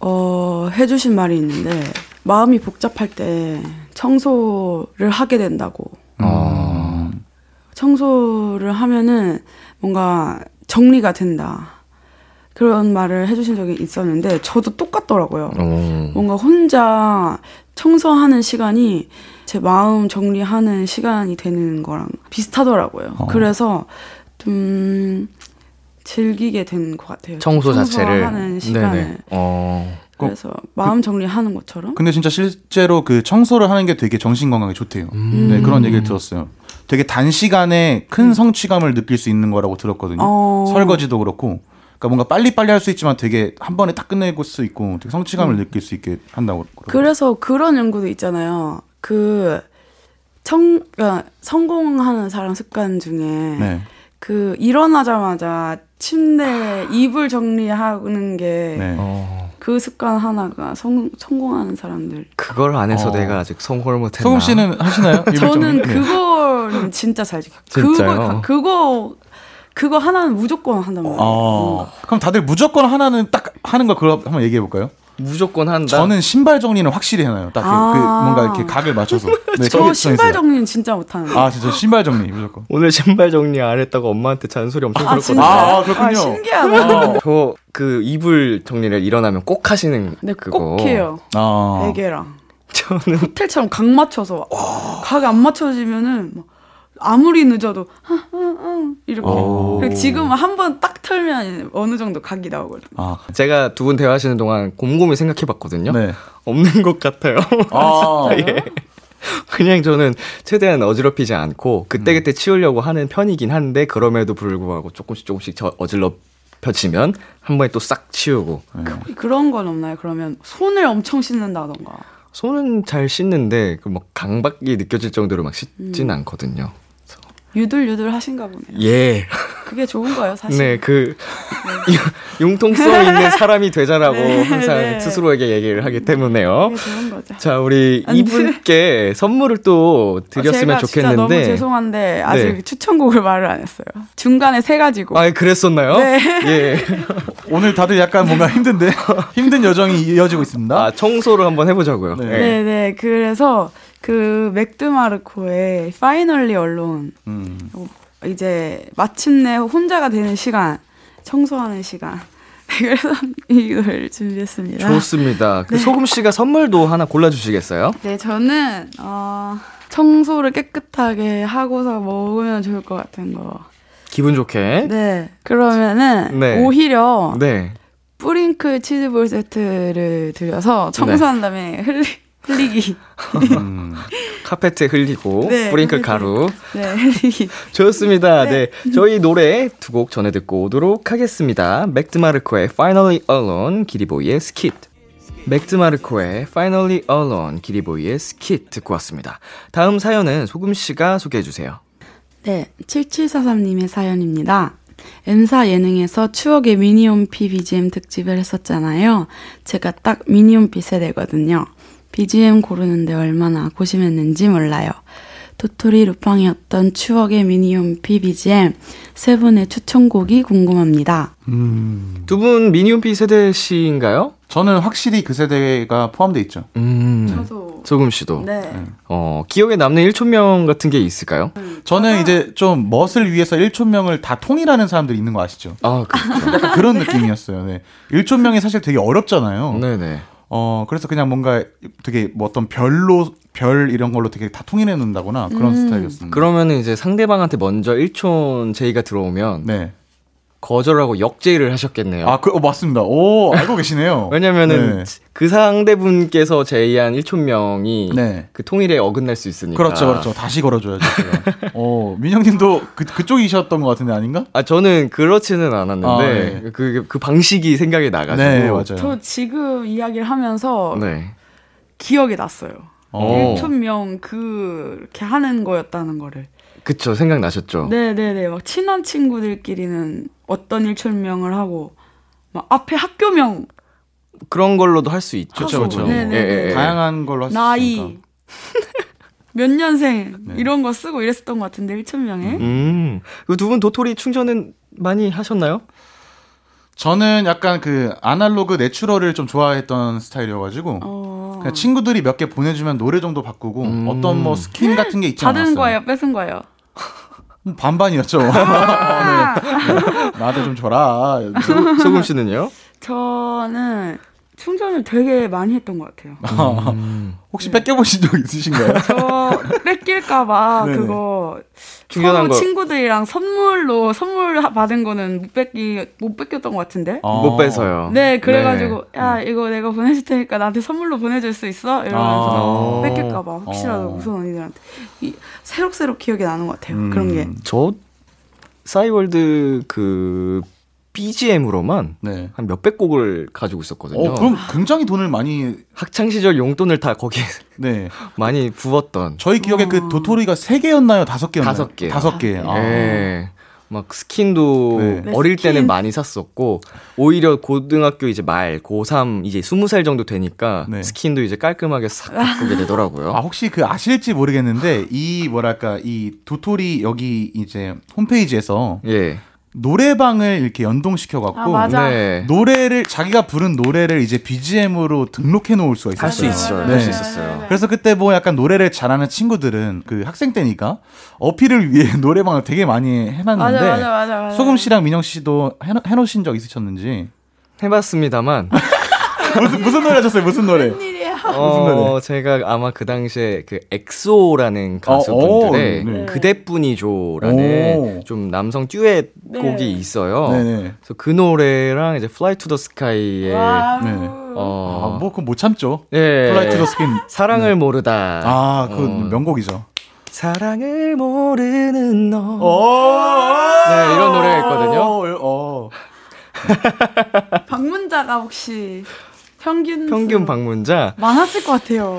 D: 어 해주신 말이 있는데 마음이 복잡할 때 청소를 하게 된다고.
B: 어.
D: 청소를 하면은 뭔가 정리가 된다. 그런 말을 해주신 적이 있었는데 저도 똑같더라고요.
B: 어.
D: 뭔가 혼자 청소하는 시간이 제 마음 정리하는 시간이 되는 거랑 비슷하더라고요.
C: 어.
D: 그래서 좀 즐기게 된 것 같아요.
B: 청소 자체를
D: 청소하는 시간을.
B: 어.
D: 그래서 마음 정리하는 것처럼.
C: 근데 진짜 실제로 그 청소를 하는 게 되게 정신 건강에 좋대요. 네, 그런 얘기를 들었어요. 되게 단시간에 큰 성취감을 느낄 수 있는 거라고 들었거든요.
D: 어.
C: 설거지도 그렇고. 그러니까 뭔가 빨리빨리 할 수 있지만 되게 한 번에 딱 끝내고 수 있고 되게 성취감을 느낄 수 있게 한다고 그러더라고요.
D: 그래서 그런 연구도 있잖아요. 그 청, 그러니까 성공하는 사람 습관 중에
C: 네.
D: 그 일어나자마자 침대 이불 정리하는 게
C: 네.
B: 어.
D: 그 습관 하나가 성, 성공하는 사람들.
B: 그걸 안 해서
C: 어.
B: 내가 아직 성공을 못 했나.
C: 소금 씨는 하시나요?
D: 저는?
C: 네.
D: 그거는 진짜 잘.
B: 진짜요?
D: 그거 그거 그거 하나는 무조건 한단 말이에요.
C: 어. 그럼 다들 무조건 하나는 딱 하는 거 그럼 한번 얘기해 볼까요?
B: 무조건 한다.
C: 저는 신발 정리는 확실히 해놔요. 딱 그,
D: 아.
C: 그 뭔가 이렇게 각을 맞춰서. 네,
D: 저 신발. 정리는 진짜 못하는데.
C: 아 진짜 신발 정리 무조건.
B: 오늘 신발 정리 안 했다고 엄마한테 잔소리 엄청
D: 아,
B: 들었거든요.
D: 진짜?
C: 아, 그렇군요.
D: 아, 신기하다.
B: 저 그 이불 정리를 일어나면 꼭 하시는
D: 네,
B: 그거.
D: 꼭 해요.
C: 아.
D: 베개랑.
B: 저는
D: 호텔처럼 각 맞춰서 각 안 맞춰지면은 막 아무리 늦어도 이렇게.
C: 오.
D: 그리고 지금 한 번 딱 털면 어느 정도 각이 나오거든요.
C: 아.
B: 제가 두 분 대화하시는 동안 곰곰이 생각해봤거든요.
C: 네.
B: 없는 것 같아요.
C: 아.
B: 예. 그냥 저는 최대한 어지럽히지 않고 그때그때 치우려고 하는 편이긴 한데 그럼에도 불구하고 조금씩 조금씩 저 어질러 겹쳐지면 한 번에 또 싹 치우고
D: 그런 건 없나요? 그러면 손을 엄청 씻는다던가.
B: 손은 잘 씻는데 그뭐 강박이 느껴질 정도로 막 씻진
D: 음.
B: 않거든요.
D: 유들유들 하신가 보네요.
B: 예.
D: 그게 좋은 거예요, 사실.
B: 네, 그 융통성 있는 사람이 되자라고
D: 네,
B: 항상
D: 네.
B: 스스로에게 얘기를 하기 때문에요.
D: 그게 좋은 거죠.
B: 자, 우리 이분께 선물을 또 드렸으면
D: 제가 진짜 너무
B: 좋겠는데.
D: 죄송한데 아직
B: 네.
D: 추천곡을 말을 안 했어요. 중간에 세 가지고.
B: 아, 그랬었나요?
D: 네.
B: 예.
C: 오늘 다들 약간 뭔가 힘든데 힘든 여정이 이어지고 있습니다.
B: 아, 청소를 한번 해보자고요.
C: 네.
B: 예.
D: 네, 네. 그래서 그 맥드마르코의 Finally Alone
C: 음.
D: 이제 마침내 혼자가 되는 시간, 청소하는 시간. 그래서 이걸 준비했습니다.
B: 좋습니다. 그
D: 네.
B: 소금 씨가 선물도 하나 골라주시겠어요?
D: 네, 저는 어, 청소를 깨끗하게 하고서 먹으면 좋을 것 같은 거.
B: 기분 좋게.
D: 네. 그러면은
B: 네.
D: 오히려
B: 네.
D: 뿌링클 치즈볼 세트를 드려서 청소한 다음에 흘리, 흘리기.
C: 음.
B: 카페트에 흘리고
D: 네,
B: 뿌링클
D: 흘리기.
B: 가루.
D: 네, 흘리기.
B: 좋습니다. 네. 저희 노래 두 곡 전해 듣고 오도록 하겠습니다. 맥드마르코의 Finally Alone, 기리보이의 스킷. 맥드마르코의 Finally Alone, 기리보이의 스킷 듣고 왔습니다. 다음 사연은 소금 씨가 소개해 주세요.
D: 네, 7743님의 사연입니다. M사 예능에서 추억의 미니홈피 BGM 특집을 했었잖아요. 제가 딱 미니홈피 세대거든요. BGM 고르는데 얼마나 고심했는지 몰라요. 도토리 루팡이었던 추억의 미니홈피 BGM 세 분의 추천곡이 궁금합니다.
C: 음.
B: 두 분 미니홈피 세대시인가요?
C: 저는 확실히 그 세대가 포함돼 있죠.
B: 음.
D: 저도
B: 소금 씨도.
D: 네.
B: 어, 기억에 남는 일촌명 같은 게 있을까요?
C: 저는 이제 좀 멋을 위해서 1촌명을 다 통일하는 사람들이 있는 거 아시죠?
B: 아, 그렇죠.
C: 약간 그런 느낌이었어요. 네. 1촌명이 사실 되게 어렵잖아요.
B: 네네.
C: 어, 그래서 그냥 뭔가 되게 뭐 어떤 별로, 별 이런 걸로 되게 다 통일해 놓는다거나 그런 스타일이었습니다.
B: 그러면은 이제 상대방한테 먼저 일촌 제의가 들어오면
C: 네.
B: 거절하고 역제의를 하셨겠네요.
C: 아, 그, 어, 맞습니다. 오, 알고 계시네요.
B: 왜냐면은
C: 네.
B: 그 상대분께서 제의한 일촌명이
C: 네.
B: 그 통일에 어긋날 수 있으니까.
C: 그렇죠, 그렇죠. 다시 걸어줘야죠. 어, 민영님도 그, 그쪽이셨던 것 같은데 아닌가?
B: 아 저는 그렇지는 않았는데
C: 아, 네.
B: 그, 그 방식이 생각이 나가지고.
C: 네, 맞아요.
D: 저 지금 이야기를 하면서
B: 네.
D: 기억이 났어요.
B: 어.
D: 1촌명 그렇게 하는 거였다는 거를.
B: 그쵸 생각나셨죠.
D: 네네네. 막 친한 친구들끼리는 어떤 일촌명을 하고, 막 앞에 학교명,
B: 그런 걸로도 할 수 있죠.
C: 그렇죠, 그렇죠.
D: 네네네.
B: 예, 예.
C: 다양한 걸로 할수
D: 나이,
C: 있으니까.
D: 몇 년생,
C: 네.
D: 이런 거 쓰고 이랬었던 것 같은데, 일촌명에.
B: 음. 두분 도토리 충전은 많이 하셨나요?
C: 저는 약간 그 아날로그 내추럴을 좀 좋아했던 스타일이어가지고
D: 어.
C: 그냥 친구들이 몇 개 보내주면 노래 정도 바꾸고
B: 음.
C: 어떤 뭐 스킨 같은 게 있지 않았어요.
D: 받은 거예요, 뺏은 거예요.
C: 음, 반반이었죠. 네. 나한테 좀 줘라.
B: 소- 소금 씨는요?
D: 저는 충전을 되게 많이 했던 것 같아요.
B: 음.
C: 혹시 뺏겨보신 적 있으신가요?
D: 저 뺏길까봐. 그거 서로
B: 거
D: 친구들이랑 선물로 선물 하- 받은 거는 못 뺏기 못 뺏겼던 것 같은데.
C: 어.
B: 못 빼서요.
D: 네, 그래가지고
B: 네.
D: 야 이거 내가 보내줄 테니까 나한테 선물로 보내줄 수 있어 이러면서
B: 아.
D: 뺏길까봐 혹시라도
C: 어.
D: 무슨 언니들한테 이, 새록새록 기억이 나는 것 같아요.
C: 음.
D: 그런 게.
B: 저 싸이월드 그 BGM으로만
C: 네.
B: 한 몇백 곡을 가지고 있었거든요.
C: 어, 그럼 굉장히 돈을 많이
B: 학창 시절 용돈을 다 거기에
C: 네.
B: 많이 부었던
C: 저희 기억에
D: 어.
C: 그 도토리가 세 개였나요? 다섯 개였나요?
B: 다섯 개.
C: 다섯 개. 아.
B: 예. 막 스킨도
C: 네.
D: 네,
B: 어릴
D: 스킨.
B: 때는 많이 샀었고 오히려 고등학교 이제 말 고3 이제 20살 정도 되니까
C: 네.
B: 스킨도 이제 깔끔하게 싹 바꾸게 되더라고요.
C: 아, 혹시 그 아실지 모르겠는데 이 뭐랄까 이 도토리 여기 이제 홈페이지에서
B: 예.
C: 노래방을 이렇게 연동시켜 갖고
D: 아.
B: 네.
C: 노래를 자기가 부른 노래를 이제 BGM으로 등록해 놓을 수가 있었어요.
B: 할 수 있어요.
C: 네.
B: 할수 있었어요.
C: 그래서 그때 뭐 약간 노래를 잘하는 친구들은 그 학생 때니까 어필을 위해 노래방을 되게 많이 해놨는데
D: 맞아 맞아 맞아 맞아.
C: 소금 씨랑 민영 씨도 해놓, 해놓으신 적 있으셨는지
B: 해봤습니다만
C: 무슨 무슨 노래 하셨어요? 무슨 노래?
B: 어, 제가 아마 그 당시에 그 엑소라는
C: 어,
B: 가수분들의
C: 오, 네.
B: 그대뿐이죠라는
C: 오.
B: 좀 남성 듀엣
D: 네.
B: 곡이 있어요.
C: 네네.
B: 그래서 그 노래랑 이제 Fly to the Sky의.
C: 네.
B: 어,
C: 아, 뭐 그건 못 참죠.
B: 예.
C: Fly to the Sky.
B: 사랑을 모르다.
C: 아, 그
B: 어.
C: 명곡이죠.
B: 사랑을 모르는 너.
C: 어.
B: 네, 이런 노래가 있거든요.
C: 어, 어.
D: 방문자가 혹시 평균
B: 평균
D: 수
B: 방문자
D: 많았을 것 같아요.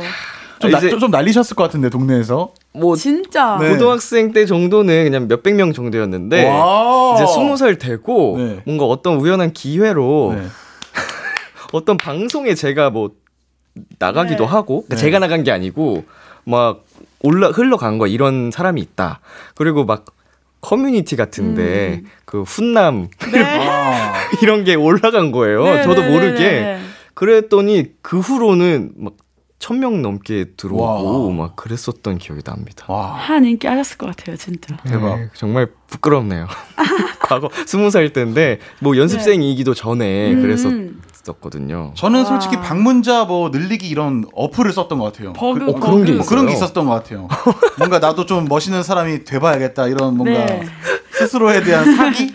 C: 좀,
B: 아,
C: 나,
B: 이제-
C: 좀, 좀 날리셨을 것 같은데 동네에서.
B: 뭐
D: 진짜
C: 네.
B: 고등학생 때 정도는 그냥 몇백 명 정도였는데
C: 와.
B: 이제 스무 살 되고
C: 네.
B: 뭔가 어떤 우연한 기회로
C: 네.
B: 어떤 방송에 제가 뭐 나가기도
D: 네.
B: 하고 그러니까
C: 네.
B: 제가 나간 게 아니고 막 올라 흘러간 거 이런 사람이 있다. 그리고 막 커뮤니티 같은데 그 훈남
D: 네.
C: 아.
B: 이런 게 올라간 거예요.
D: 네,
B: 저도
D: 네,
B: 모르게.
D: 네, 네.
B: 그랬더니 그 후로는 막천명 넘게 들어오고
C: 와.
B: 막 그랬었던 기억이 납니다.
C: 와.
D: 한 인기 하셨을 것 같아요, 진짜.
C: 대박.
B: 네, 정말 부끄럽네요. 과거 스무 살 때인데 뭐 연습생이기도 전에
D: 음.
B: 그랬었거든요.
C: 저는
D: 와.
C: 솔직히 방문자 뭐 늘리기 이런 어플을 썼던 것 같아요.
D: 버그,
B: 어, 그런
C: 게뭐
B: 있어요?
C: 그런 게 있었던 것 같아요. 뭔가 나도 좀 멋있는 사람이 돼 봐야겠다 이런 뭔가
D: 네.
C: 스스로에 대한 사기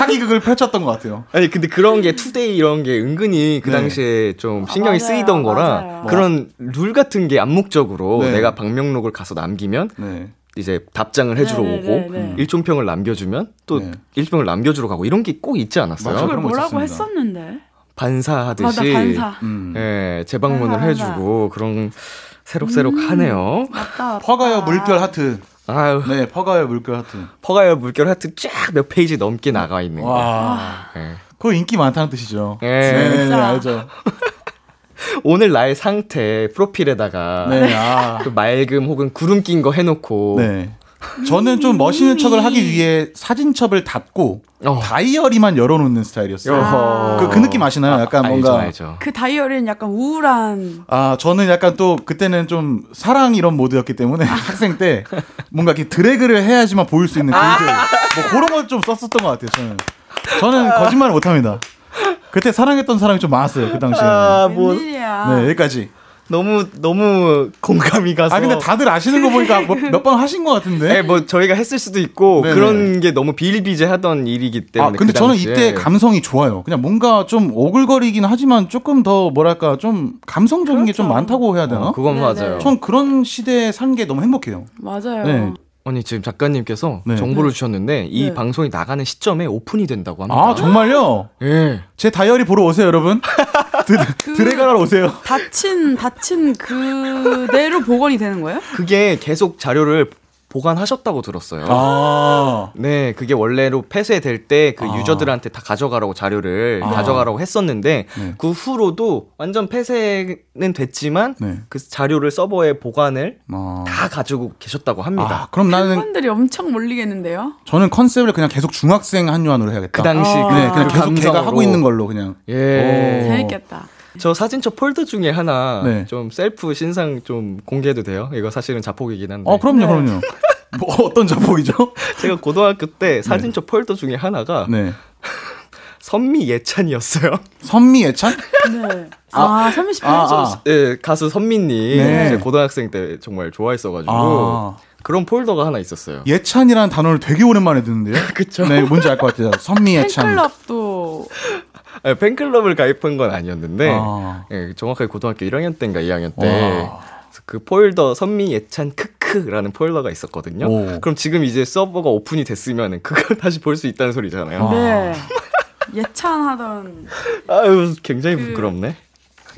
C: 사기극을 펼쳤던 것 같아요.
B: 아니 근데 그런 게 today 이런 게 은근히 그
C: 네.
B: 당시에 좀 신경이
D: 맞아요,
B: 쓰이던 거라
D: 맞아요.
B: 그런 룰 같은 게 암묵적으로
C: 네.
B: 내가 방명록을 가서 남기면
C: 네.
B: 이제 답장을 해주러
D: 네, 네,
B: 오고
D: 네, 네.
B: 일촌평을 남겨주면 또
C: 네.
B: 일촌평을 남겨주러 가고 이런 게 꼭 있지 않았어요?
C: 맞아요.
D: 그걸 뭐라고
C: 있었습니다.
D: 했었는데?
B: 반사하듯이
D: 맞아, 반사.
C: 음.
B: 예, 재방문을
D: 반사,
B: 해주고 그런 새록새록하네요.
D: 맞다, 맞다.
C: 퍼가요 물결 하트.
B: 아유
C: 네, 퍼가요 물결 하트.
B: 퍼가요 물결 하트 쫙 몇 페이지 넘게 나가 있는 거.
C: 와.
B: 예.
C: 그거 인기 많다는 뜻이죠.
B: 예.
C: 네, 네,
D: 진짜.
C: 알죠.
B: 오늘 나의 상태 프로필에다가
C: 네, 아.
B: 그 맑음 혹은 구름 낀 거 해놓고
C: 네. 저는 좀 멋있는 척을 하기 위해 사진첩을 닫고
B: 어.
C: 다이어리만 열어놓는 스타일이었어요.
B: 여허.
C: 그, 그 느낌 아시나요? 약간
B: 알죠,
C: 뭔가
B: 알죠.
D: 그 다이어리는 약간 우울한
C: 아, 저는 약간 또 그때는 좀 사랑 이런 모드였기 때문에 학생 때 뭔가 이렇게 드래그를 해야지만 보일 수 있는 글들 뭐 그런 걸 좀 썼었던 것 같아요, 저는. 저는 거짓말을 못 합니다. 그때 사랑했던 사람이 좀 많았어요, 그 당시에.
B: 아, 뭐
D: 웬일이야.
C: 네, 여기까지.
B: 너무 너무 공감이 가서.
C: 아, 근데 다들 아시는 거 보니까 몇 번 하신 것 같은데.
B: 네, 뭐 저희가 했을 수도 있고
C: 네네.
B: 그런 게 너무 비일비재하던 일이기
C: 아,
B: 때문에.
C: 근데
B: 그
C: 저는. 이때 감성이 좋아요. 그냥 뭔가 좀 오글거리긴 하지만 조금 더 뭐랄까 좀 감성적인 게좀
D: 그렇죠.
C: 많다고 해야 되나?
B: 어, 그건
D: 네네.
B: 맞아요.
C: 전 그런 시대에 산 게 너무 행복해요.
D: 맞아요.
C: 네.
B: 아니 지금 작가님께서
C: 네.
B: 정보를 주셨는데 이
D: 네.
B: 방송이 나가는 시점에 오픈이 된다고 합니다.
C: 아 정말요?
B: 예.
C: 제 다이어리 보러 오세요, 여러분. 드, 드래그하러 오세요.
D: 다친 다친 그대로 복원이 되는 거예요?
B: 그게 계속 자료를 보관하셨다고 들었어요.
C: 아,
B: 네, 그게 원래로 폐쇄될 때그
C: 아.
B: 유저들한테 다 가져가라고 자료를
C: 아.
B: 가져가라고 했었는데
C: 네.
B: 그 후로도 완전 폐쇄는 됐지만
C: 네.
B: 그 자료를 서버에 보관을
C: 아.
B: 다 가지고 계셨다고
C: 아,
B: 합니다.
C: 그럼 나는
D: 팬분들이 엄청 몰리겠는데요?
C: 저는 컨셉을 그냥 계속 중학생 한유한으로 해야겠다.
B: 그 당시
D: 아.
B: 그,
C: 네, 그냥
B: 그
C: 계속 걔가
B: 감성으로.
C: 하고 있는 걸로 그냥.
B: 예.
C: 오.
D: 재밌겠다.
B: 저 사진첩 폴더 중에 하나
C: 네.
B: 좀 셀프 신상 좀 공개해도 돼요? 이거 사실은 자폭이긴 한데.
C: 어, 그럼요,
D: 네.
C: 그럼요. 뭐 어떤 자폭이죠?
B: 제가 고등학교 때 사진첩 폴더 중에 하나가
C: 네.
B: 선미 예찬이었어요.
C: 선미 예찬?
D: 네. 아, 선미 씨
C: 아,
D: 팬이죠?
C: 아.
B: 예, 가수 선미님
C: 네.
B: 제 고등학생 때 정말 좋아했어가지고
C: 아.
B: 그런 폴더가 하나 있었어요.
C: 예찬이라는 단어를 되게 오랜만에 듣는데요.
B: 그쵸.
C: 네, 뭔지 알 것 같아요. 선미 예찬.
D: 팬클럽도
B: 예, 팬클럽을 가입한 건 아니었는데
C: 아.
B: 예, 정확하게 고등학교 1학년 때인가 2학년 때. 그 폴더 선미 예찬 크크라는 폴더가 있었거든요.
C: 오.
B: 그럼 지금 이제 서버가 오픈이 됐으면 그걸 다시 볼 수 있다는 소리잖아요.
C: 아.
D: 네. 예찬 하던
B: 아유 굉장히
D: 그-
B: 부끄럽네.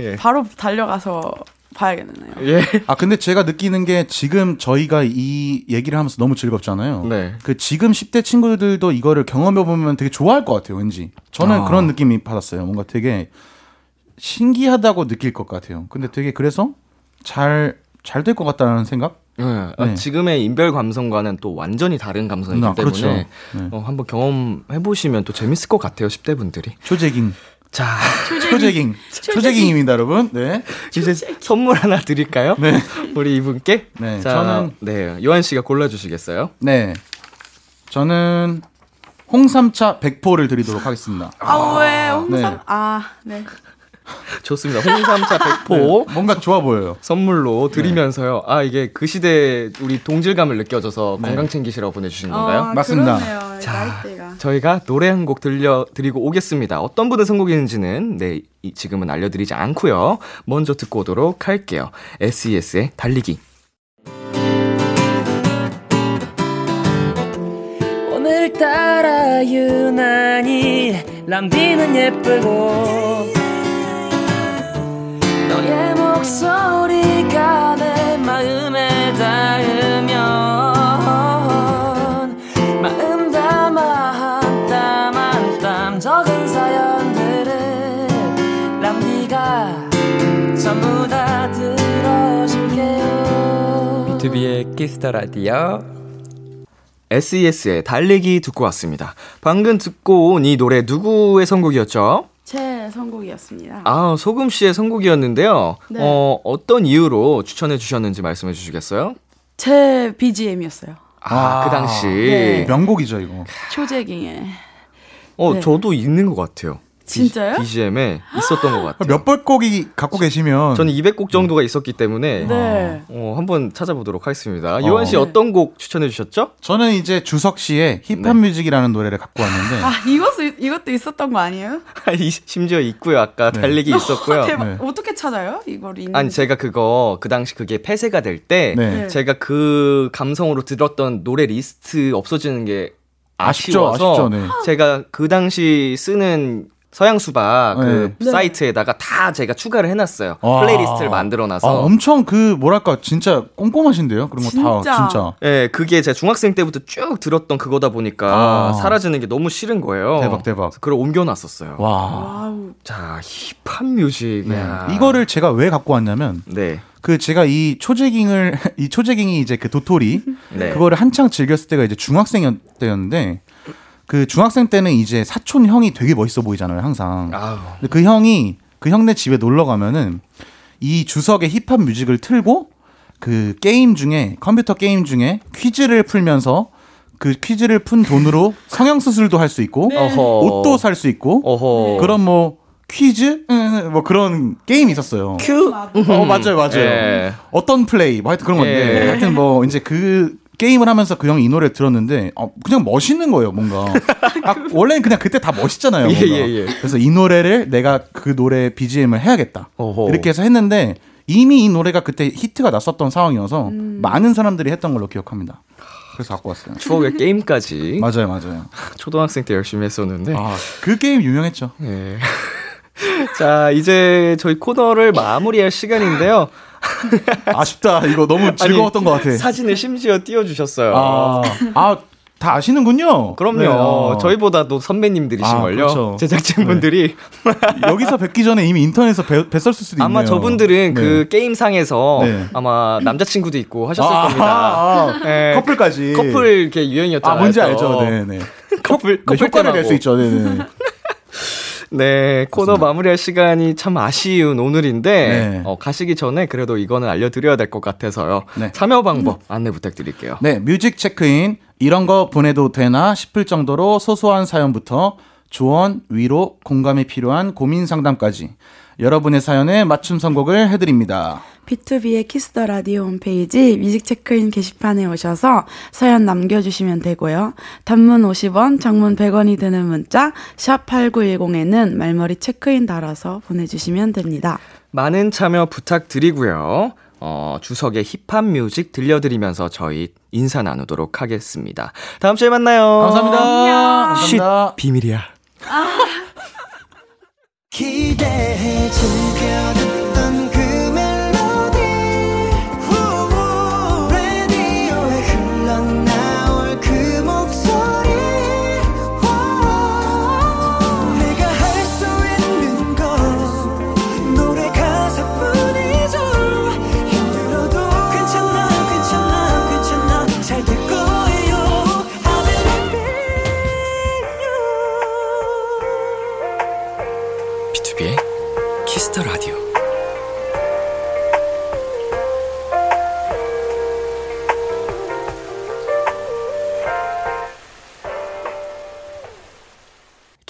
B: 예.
D: 바로 달려가서 봐야겠네요.
B: 예.
C: 아 근데 제가 느끼는 게 지금 저희가 이 얘기를 하면서 너무 즐겁잖아요.
B: 네.
C: 그 지금 10대 친구들도 이거를 경험해 보면 되게 좋아할 것 같아요. 왠지 저는
B: 아.
C: 그런 느낌이 받았어요. 뭔가 되게 신기하다고 느낄 것 같아요. 근데 되게 그래서 잘 잘 될 것 같다는 생각?
B: 네. 아,
C: 네.
B: 지금의 인별 감성과는 또 완전히 다른 감성이기
C: 아,
B: 때문에
C: 그렇죠. 네.
B: 어, 한번 경험해 보시면 또 재밌을 것 같아요, 10대 분들이.
C: 초재깅,
B: 자,
C: 초재깅, 초재깅입니다, 여러분. 네,
B: 이제 선물 하나 드릴까요?
C: 네.
B: 우리 이분께.
C: 네,
B: 자,
C: 저는-
B: 네, 요한 씨가 골라 주시겠어요?
C: 네. 저는 홍삼차 100포를 드리도록 하겠습니다.
D: 아, 왜? 홍삼?
C: 네.
D: 아, 네.
B: 좋습니다. 홍삼차 100포
C: 네, 뭔가 좋아 보여요.
B: 선물로 드리면서요. 아, 이게 그 시대 우리 동질감을 느껴져서
C: 네.
B: 건강 챙기시라고 보내 주신 건가요?
D: 어,
C: 맞습니다.
D: 그러네요. 나이대가.
B: 저희가 노래 한 곡 들려 드리고 오겠습니다. 어떤 분의 선곡인지는 네 이- 지금은 알려드리지 않고요. 먼저 듣고 오도록 할게요. SES의 달리기.
A: 오늘따라 유난히 람디는 예쁘고 너의 목소리가 내 마음에 닿으면 마음 담아 한 땀 한 땀 적은 사연들을 람디가 전부 다 들어줄게요
E: 비투비의 키스 더 라디오.
B: SES의 달리기 듣고 왔습니다. 방금 듣고 온 이 노래 누구의 선곡이었죠?
D: 제 선곡이었습니다.
B: 아, 소금 씨의 선곡이었는데요.
D: 네.
B: 어, 어떤 이유로 추천해 주셨는지 말씀해 주시겠어요?
D: 제 BGM이었어요.
B: 아,
C: 아,
B: 그 당시.
D: 네.
C: 명곡이죠 이거.
D: 초재기에.
B: 어,
D: 네.
B: 저도 있는 것 같아요.
D: 진짜요?
B: BGM에 있었던 것 같아요.
C: 몇번 곡이 갖고 계시면
B: 저는 200곡 정도가 있었기 때문에
D: 네.
B: 어, 한번 찾아보도록 하겠습니다. 요한 씨
D: 네.
B: 어떤 곡 추천해 주셨죠?
C: 저는 이제 주석 씨의 힙합
B: 네.
C: 뮤직이라는 노래를 갖고 왔는데
D: 아, 이것도, 이것도 있었던 거 아니에요?
B: 이- 심지어 있고요. 아까
C: 네.
B: 달리기 있었고요.
D: 대박.
C: 네.
D: 어떻게 찾아요? 이걸 있는
B: 아니 제가 그거 그 당시 그게 폐쇄가 될때
C: 네.
D: 네.
B: 제가 그 감성으로 들었던 노래 리스트 없어지는 게
C: 아쉽죠,
B: 아쉬워서
C: 아쉽죠, 네.
B: 제가 그 당시 쓰는 서양 수박 그
D: 네.
B: 사이트에다가 다 제가 추가를 해놨어요.
C: 와.
B: 플레이리스트를 만들어놔서.
C: 아, 엄청 그 뭐랄까 진짜 꼼꼼하신데요. 그런 거 다
D: 진짜.
C: 진짜.
B: 예, 그게 제가 중학생 때부터 쭉 들었던 그거다 보니까
C: 아.
B: 사라지는 게 너무 싫은 거예요.
C: 대박, 대박.
B: 그걸 옮겨놨었어요.
C: 와.
D: 와우.
B: 자, 힙합 뮤직.
C: 네.
B: 야.
C: 이거를 제가 왜 갖고 왔냐면
B: 네.
C: 그 제가 이 초재깅을 이 초재깅이 이제 그 도토리
B: 네.
C: 그거를 한창 즐겼을 때가 이제 중학생 때였는데 그 중학생 때는 이제 사촌 형이 되게 멋있어 보이잖아요 항상.
B: 아우.
C: 근데 그 형이 그 형네 집에 놀러 가면은 이 주석의 힙합 뮤직을 틀고 그 게임 중에 컴퓨터 게임 중에 퀴즈를 풀면서 그 퀴즈를 푼 돈으로 성형 수술도 할 수 있고
B: 어허.
C: 옷도 살 수 있고
B: 어허.
C: 그런 뭐 퀴즈 음, 뭐 그런 게임이 있었어요.
B: 큐.
C: 어 맞아요 맞아요.
B: 예.
C: 어떤 플레이 뭐 하여튼 그런 건데
B: 예.
C: 하여튼 뭐 이제 그 게임을 하면서 그 형이 이 노래 들었는데 어, 그냥 멋있는 거예요 뭔가 아, 원래는 그냥 그때 다 멋있잖아요
B: 예. 예, 예.
C: 그래서 이 노래를 내가 그 노래 BGM을 해야겠다
B: 어허.
C: 이렇게 해서 했는데 이미 이 노래가 그때 히트가 났었던 상황이어서
B: 음.
C: 많은 사람들이 했던 걸로 기억합니다 그래서 갖고 왔어요
B: 추억의 게임까지
C: 맞아요 맞아요
B: 초등학생 때 열심히 했었는데.
C: 아 그 게임 유명했죠
B: 예. 자, 이제 저희 코너를 마무리할 시간인데요.
C: 아쉽다 이거 너무 즐거웠던 것 같아
B: 사진을 심지어 띄워주셨어요.
C: 아, 아, 다 아시는군요.
B: 그럼요.
C: 네, 어.
B: 저희보다도 선배님들이신걸요.
C: 아, 그렇죠. 네.
B: 제작진분들이.
C: 여기서 뵙기 전에 이미 인터넷에서 배, 뵀을 수도 있네요.
B: 아마 저분들은
C: 네.
B: 그 게임상에서
C: 네.
B: 아마 남자친구도 있고 하셨을
C: 아,
B: 겁니다.
C: 아, 아.
B: 예,
C: 커플까지.
B: 커플 이렇게 유행이었잖아요.
C: 아, 뭔지
B: 또.
C: 알죠. 네, 네.
B: 커플,
C: 네,
B: 커플
C: 효과를 낼. 수 있죠. 네, 네.
B: 네, 코너 마무리할 시간이 참 아쉬운 오늘인데
C: 네.
B: 어, 가시기 전에 그래도 이거는 알려드려야 될 것 같아서요.
C: 네.
B: 참여 방법 안내 부탁드릴게요.
C: 네, 뮤직 체크인 이런 거 보내도 되나 싶을 정도로 소소한 사연부터 조언, 위로, 공감이 필요한 고민 상담까지 여러분의 사연에 맞춤 선곡을 해드립니다.
D: B2B의 키스터 라디오 홈페이지 뮤직 체크인 게시판에 오셔서 사연 남겨주시면 되고요. 단문 50원, 장문 100원이 드는 문자 샵 8910에는 말머리 체크인 달아서 보내주시면 됩니다.
B: 많은 참여 부탁드리고요. 어, 주석의 힙합 뮤직 들려드리면서 저희 인사 나누도록 하겠습니다. 다음 주에 만나요.
C: 감사합니다.
B: 쉿,
C: 감사합니다.
B: 비밀이야.
F: 기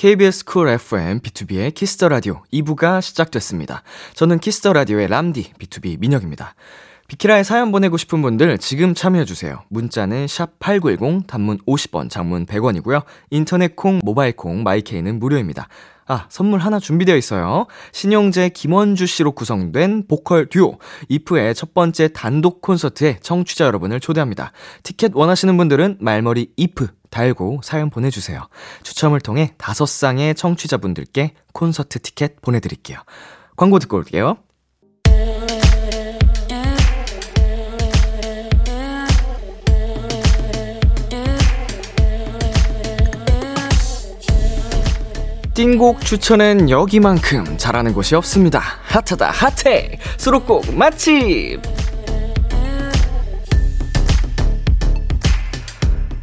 B: KBS 쿨 FM B2B의 키스터 라디오 2부가 시작됐습니다. 저는 키스터 라디오의 람디 B2B 민혁입니다. 비키라에 사연 보내고 싶은 분들 지금 참여해주세요. 문자는 샵8910, 단문 50원, 장문 100원이고요. 인터넷 콩, 모바일 콩, my K는 무료입니다. 아, 선물 하나 준비되어 있어요. 신용재, 김원주 씨로 구성된 보컬 듀오, 이프의 첫 번째 단독 콘서트에 청취자 여러분을 초대합니다. 티켓 원하시는 분들은 말머리 이프 달고 사연 보내주세요. 추첨을 통해 다섯 쌍의 청취자분들께 콘서트 티켓 보내드릴게요. 광고 듣고 올게요. 띵곡 추천엔 여기만큼 잘하는 곳이 없습니다. 핫하다 핫해 수록곡 맛집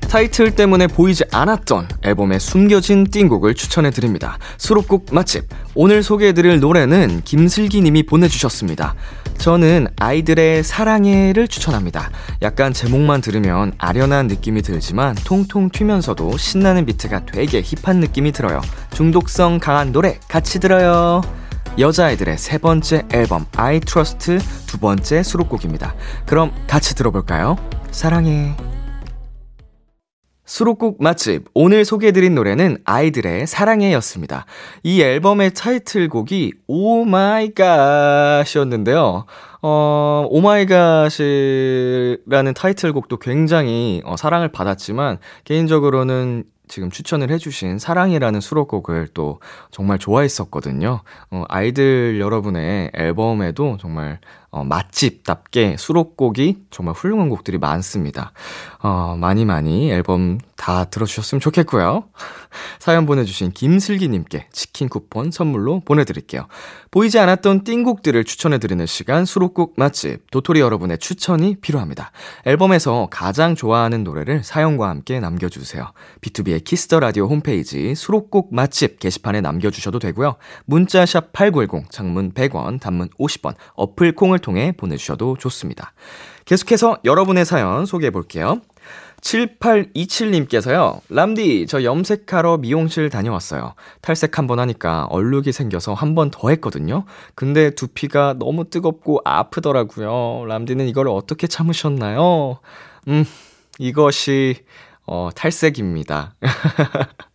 B: 타이틀 때문에 보이지 않았던 앨범의 숨겨진 띵곡을 추천해 드립니다. 수록곡 맛집. 오늘 소개해 드릴 노래는 김슬기 님이 보내 주셨습니다. 저는 아이들의 사랑해를 추천합니다. 약간 제목만 들으면 아련한 느낌이 들지만 통통 튀면서도 신나는 비트가 되게 힙한 느낌이 들어요. 중독성 강한 노래 같이 들어요. 여자아이들의 세 번째 앨범 I Trust 두 번째 수록곡입니다. 그럼 같이 들어볼까요? 사랑해. 수록곡 맛집. 오늘 소개해드린 노래는 아이들의 사랑해였습니다. 이 앨범의 타이틀곡이 오마이갓이었는데요. 어, 오마이갓이라는 타이틀곡도 굉장히 어, 사랑을 받았지만, 개인적으로는 지금 추천을 해주신 사랑이라는 수록곡을 또 정말 좋아했었거든요. 어, 아이들 여러분의 앨범에도 정말 어, 맛집답게 수록곡이 정말 훌륭한 곡들이 많습니다. 어, 많이 많이 앨범 다 들어주셨으면 좋겠고요. 사연 보내주신 김슬기님께 치킨 쿠폰 선물로 보내드릴게요. 보이지 않았던 띵곡들을 추천해드리는 시간 수록곡 맛집 도토리 여러분의 추천이 필요합니다. 앨범에서 가장 좋아하는 노래를 사연과 함께 남겨주세요. B2B의 키스터 라디오 홈페이지 수록곡 맛집 게시판에 남겨주셔도 되고요. 문자 샵 8910 장문 100원 단문 50원 어플 콩을 통해 보내주셔도 좋습니다. 계속해서 여러분의 사연 소개해 볼게요. 7827님께서요, 람디, 저 염색하러 미용실 다녀왔어요. 탈색 한 번 하니까 얼룩이 생겨서 한 번 더 했거든요. 근데 두피가 너무 뜨겁고 아프더라고요. 람디는 이걸 어떻게 참으셨나요? 음, 이것이, 어, 탈색입니다.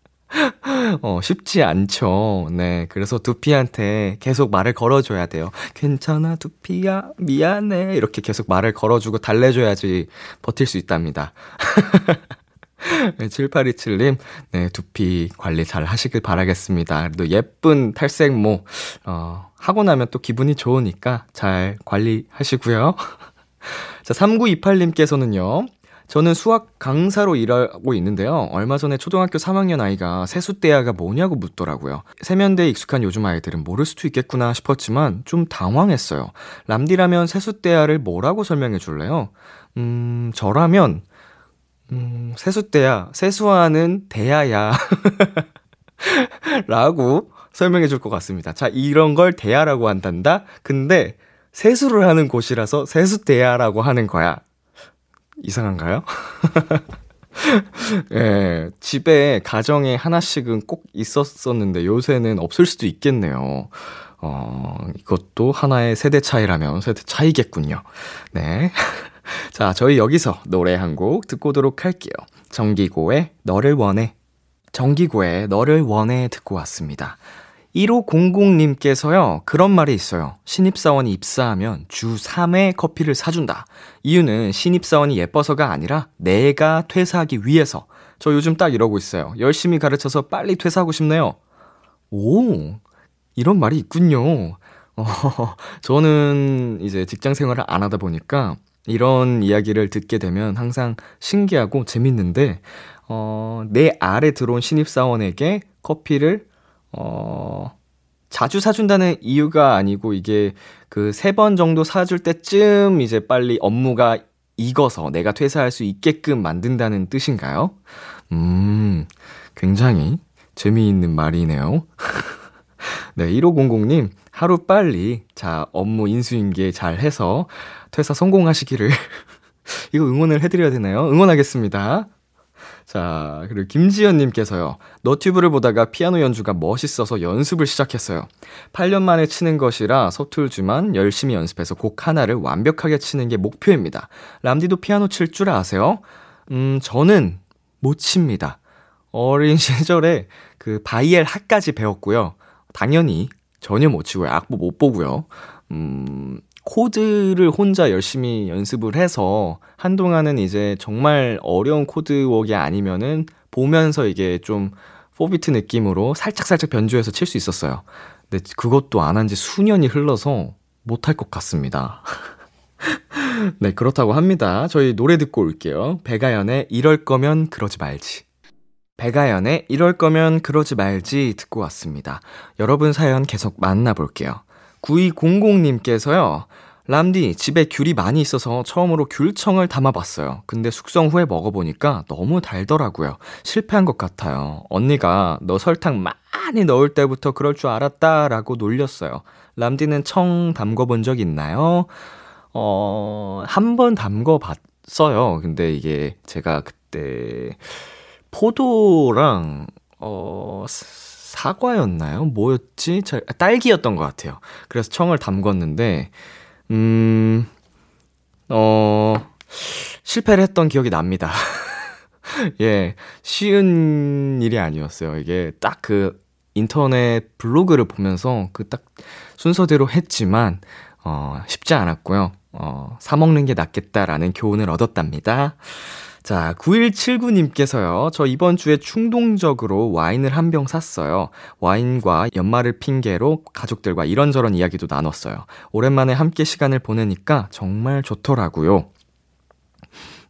B: 어, 쉽지 않죠. 네. 그래서 두피한테 계속 말을 걸어줘야 돼요. 괜찮아, 두피야. 미안해. 이렇게 계속 말을 걸어주고 달래줘야지 버틸 수 있답니다. 네, 7827님, 네, 두피 관리 잘 하시길 바라겠습니다. 그래도 예쁜 탈색모, 어, 하고 나면 또 기분이 좋으니까 잘 관리하시고요. 자, 3928님께서는요, 저는 수학 강사로 일하고 있는데요. 얼마 전에 초등학교 3학년 아이가 세숫대야가 뭐냐고 묻더라고요. 세면대에 익숙한 요즘 아이들은 모를 수도 있겠구나 싶었지만 좀 당황했어요. 람디라면 세숫대야를 뭐라고 설명해 줄래요? 음, 저라면, 음, 세숫대야, 세수하는 대야야. 라고 설명해 줄 것 같습니다. 자, 이런 걸 대야라고 한단다? 근데 세수를 하는 곳이라서 세숫대야라고 하는 거야. 이상한가요? 예, 집에 가정에 하나씩은 꼭 있었었는데 요새는 없을 수도 있겠네요. 어, 이것도 하나의 세대 차이라면 세대 차이겠군요. 네. 자, 저희 여기서 노래 한 곡 듣고 오도록 할게요. 정기고의 너를 원해. 정기고의 너를 원해 듣고 왔습니다. 1500님께서요, 그런 말이 있어요. 신입사원이 입사하면 주 3회 커피를 사준다. 이유는 신입사원이 예뻐서가 아니라 내가 퇴사하기 위해서. 저 요즘 딱 이러고 있어요. 열심히 가르쳐서 빨리 퇴사하고 싶네요. 오, 이런 말이 있군요. 어, 저는 이제 직장 생활을 안 하다 보니까 이런 이야기를 듣게 되면 항상 신기하고 재밌는데, 어, 내 아래 들어온 신입사원에게 커피를 어, 자주 사준다는 이유가 아니고 이게 그 세 번 정도 사줄 때쯤 이제 빨리 업무가 익어서 내가 퇴사할 수 있게끔 만든다는 뜻인가요? 음, 굉장히 재미있는 말이네요. 네, 1500님, 하루 빨리, 자, 업무 인수인계 잘 해서 퇴사 성공하시기를, 이거 응원을 해드려야 되나요? 응원하겠습니다. 자, 그리고 김지연님께서요. 너튜브를 보다가 피아노 연주가 멋있어서 연습을 시작했어요. 8년 만에 치는 것이라 서툴지만 열심히 연습해서 곡 하나를 완벽하게 치는 게 목표입니다. 람디도 피아노 칠 줄 아세요? 음, 저는 못 칩니다. 어린 시절에 그 바이엘 하까지 배웠고요. 당연히 전혀 못 치고요. 악보 못 보고요. 음, 코드를 혼자 열심히 연습을 해서 한동안은 이제 정말 어려운 코드웍이 아니면은 보면서 이게 좀 4비트 느낌으로 살짝살짝 변주해서 칠 수 있었어요. 근데 그것도 안 한 지 수년이 흘러서 못할 것 같습니다. 네, 그렇다고 합니다. 저희 노래 듣고 올게요. 배가연의 이럴 거면 그러지 말지. 배가연의 이럴 거면 그러지 말지 듣고 왔습니다. 여러분 사연 계속 만나볼게요. 9200님께서요. 람디, 집에 귤이 많이 있어서 처음으로 귤청을 담아봤어요. 근데 숙성 후에 먹어보니까 너무 달더라고요. 실패한 것 같아요. 언니가 너 설탕 많이 넣을 때부터 그럴 줄 알았다 라고 놀렸어요. 람디는 청 담궈본 적 있나요? 어, 한 번 담궈봤어요. 근데 이게 제가 그때 포도랑, 어, 사과였나요? 뭐였지? 잘, 아, 딸기였던 것 같아요. 그래서 청을 담궜는데, 음, 어, 실패를 했던 기억이 납니다. 예, 쉬운 일이 아니었어요. 이게 딱 그 인터넷 블로그를 보면서 그 딱 순서대로 했지만, 어, 쉽지 않았고요. 어, 사먹는 게 낫겠다라는 교훈을 얻었답니다. 자, 9179님께서요. 저 이번 주에 충동적으로 와인을 한 병 샀어요. 와인과 연말을 핑계로 가족들과 이런저런 이야기도 나눴어요. 오랜만에 함께 시간을 보내니까 정말 좋더라고요.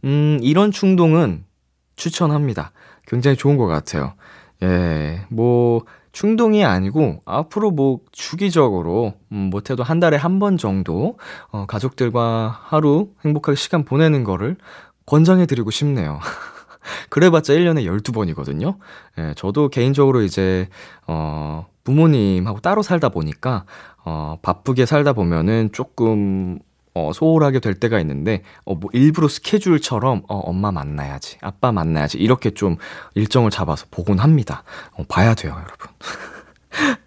B: 음, 이런 충동은 추천합니다. 굉장히 좋은 것 같아요. 예, 뭐, 충동이 아니고, 앞으로 뭐, 주기적으로, 음, 못해도 한 달에 한 번 정도, 어, 가족들과 하루 행복하게 시간 보내는 거를 권장해드리고 싶네요. 그래봤자 1년에 12번이거든요. 예, 저도 개인적으로 이제, 어, 부모님하고 따로 살다 보니까, 어, 바쁘게 살다 보면은 조금, 어, 소홀하게 될 때가 있는데, 어, 뭐, 일부러 스케줄처럼, 어, 엄마 만나야지, 아빠 만나야지, 이렇게 좀 일정을 잡아서 보곤 합니다. 어, 봐야 돼요, 여러분.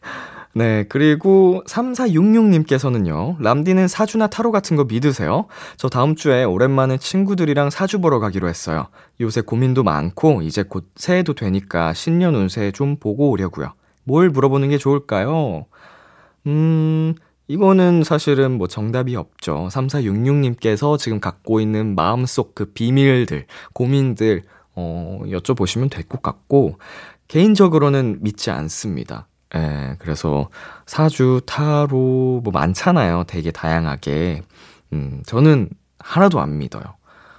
B: 네, 그리고 3466님께서는요, 람디는 사주나 타로 같은 거 믿으세요? 저 다음 주에 오랜만에 친구들이랑 사주 보러 가기로 했어요. 요새 고민도 많고, 이제 곧 새해도 되니까 신년 운세 좀 보고 오려고요. 뭘 물어보는 게 좋을까요? 음, 이거는 사실은 뭐 정답이 없죠. 3466님께서 지금 갖고 있는 마음속 그 비밀들, 고민들, 어, 여쭤보시면 될 것 같고, 개인적으로는 믿지 않습니다. 예, 그래서 사주, 타로 뭐 많잖아요. 되게 다양하게. 음, 저는 하나도 안 믿어요.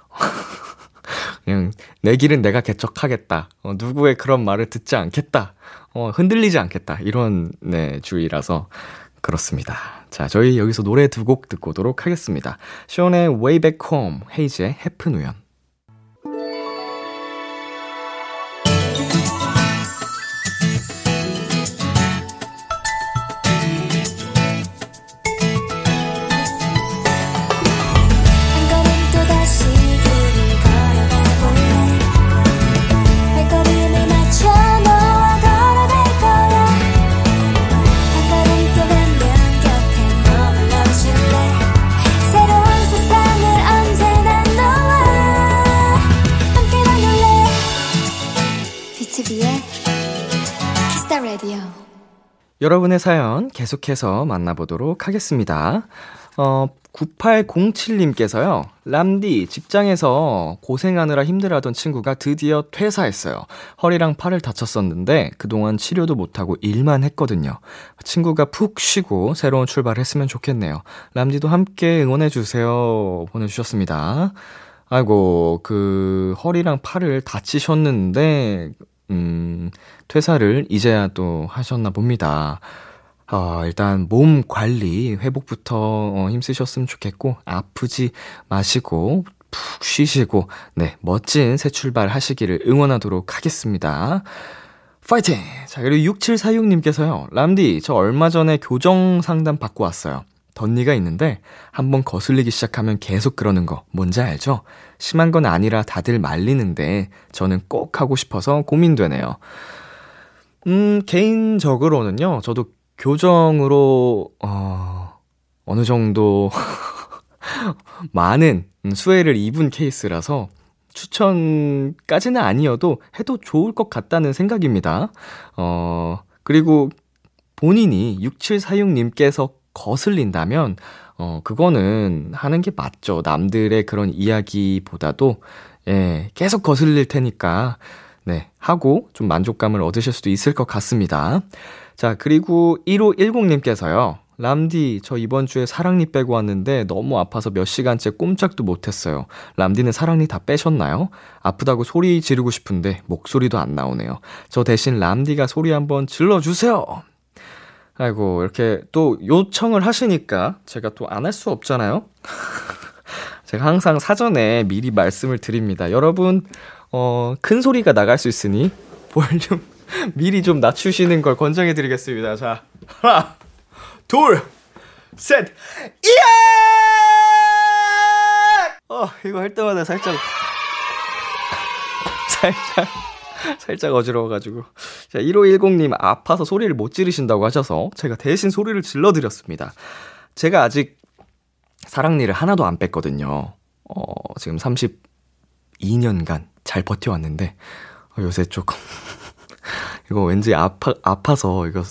B: 그냥 내 길은 내가 개척하겠다. 어, 누구의 그런 말을 듣지 않겠다. 어, 흔들리지 않겠다. 이런 네, 주의라서 그렇습니다. 자, 저희 여기서 노래 두 곡 듣고 오도록 하겠습니다. 시온의 Way Back Home, 헤이즈의 해픈 우연.
G: Radio
B: 여러분의 사연 계속해서 만나보도록 하겠습니다. 어, 9807님께서요, 람디, 직장에서 고생하느라 힘들어하던 친구가 드디어 퇴사했어요. 허리랑 팔을 다쳤었는데, 그동안 치료도 못하고 일만 했거든요. 친구가 푹 쉬고 새로운 출발을 했으면 좋겠네요. 람디도 함께 응원해주세요. 보내주셨습니다. 아이고, 그, 허리랑 팔을 다치셨는데, 음, 퇴사를 이제야 또 하셨나 봅니다. 어, 일단 몸 관리, 회복부터 어, 힘쓰셨으면 좋겠고, 아프지 마시고, 푹 쉬시고, 네, 멋진 새 출발 하시기를 응원하도록 하겠습니다. 파이팅! 자, 그리고 6746님께서요, 람디, 저 얼마 전에 교정 상담 받고 왔어요. 덧니가 있는데 한번 거슬리기 시작하면 계속 그러는 거 뭔지 알죠? 심한 건 아니라 다들 말리는데 저는 꼭 하고 싶어서 고민되네요. 음, 개인적으로는요, 저도 교정으로, 어, 어느 정도 많은 수혜를 입은 케이스라서 추천까지는 아니어도 해도 좋을 것 같다는 생각입니다. 어, 그리고 본인이 6746님께서 거슬린다면, 어, 그거는 하는 게 맞죠. 남들의 그런 이야기보다도, 예, 계속 거슬릴 테니까, 네, 하고 좀 만족감을 얻으실 수도 있을 것 같습니다. 자, 그리고 1510님께서요. 람디, 저 이번 주에 사랑니 빼고 왔는데 너무 아파서 몇 시간째 꼼짝도 못했어요. 람디는 사랑니 다 빼셨나요? 아프다고 소리 지르고 싶은데 목소리도 안 나오네요. 저 대신 람디가 소리 한번 질러주세요! 아이고, 이렇게 또 요청을 하시니까 제가 또 안 할 수 없잖아요? 제가 항상 사전에 미리 말씀을 드립니다. 여러분, 어, 큰 소리가 나갈 수 있으니 볼륨 미리 좀 낮추시는 걸 권장해 드리겠습니다. 자, 하나, 둘, 셋, 이야! 어, 이거 할 때마다 살짝, 살짝, 살짝 어지러워가지고. 자, 1510님 아파서 소리를 못 지르신다고 하셔서 제가 대신 소리를 질러드렸습니다. 제가 아직 사랑니를 하나도 안 뺐거든요. 어, 지금 32년간 잘 버텨왔는데, 어, 요새 조금, 이거 왠지 아파, 아파서 이거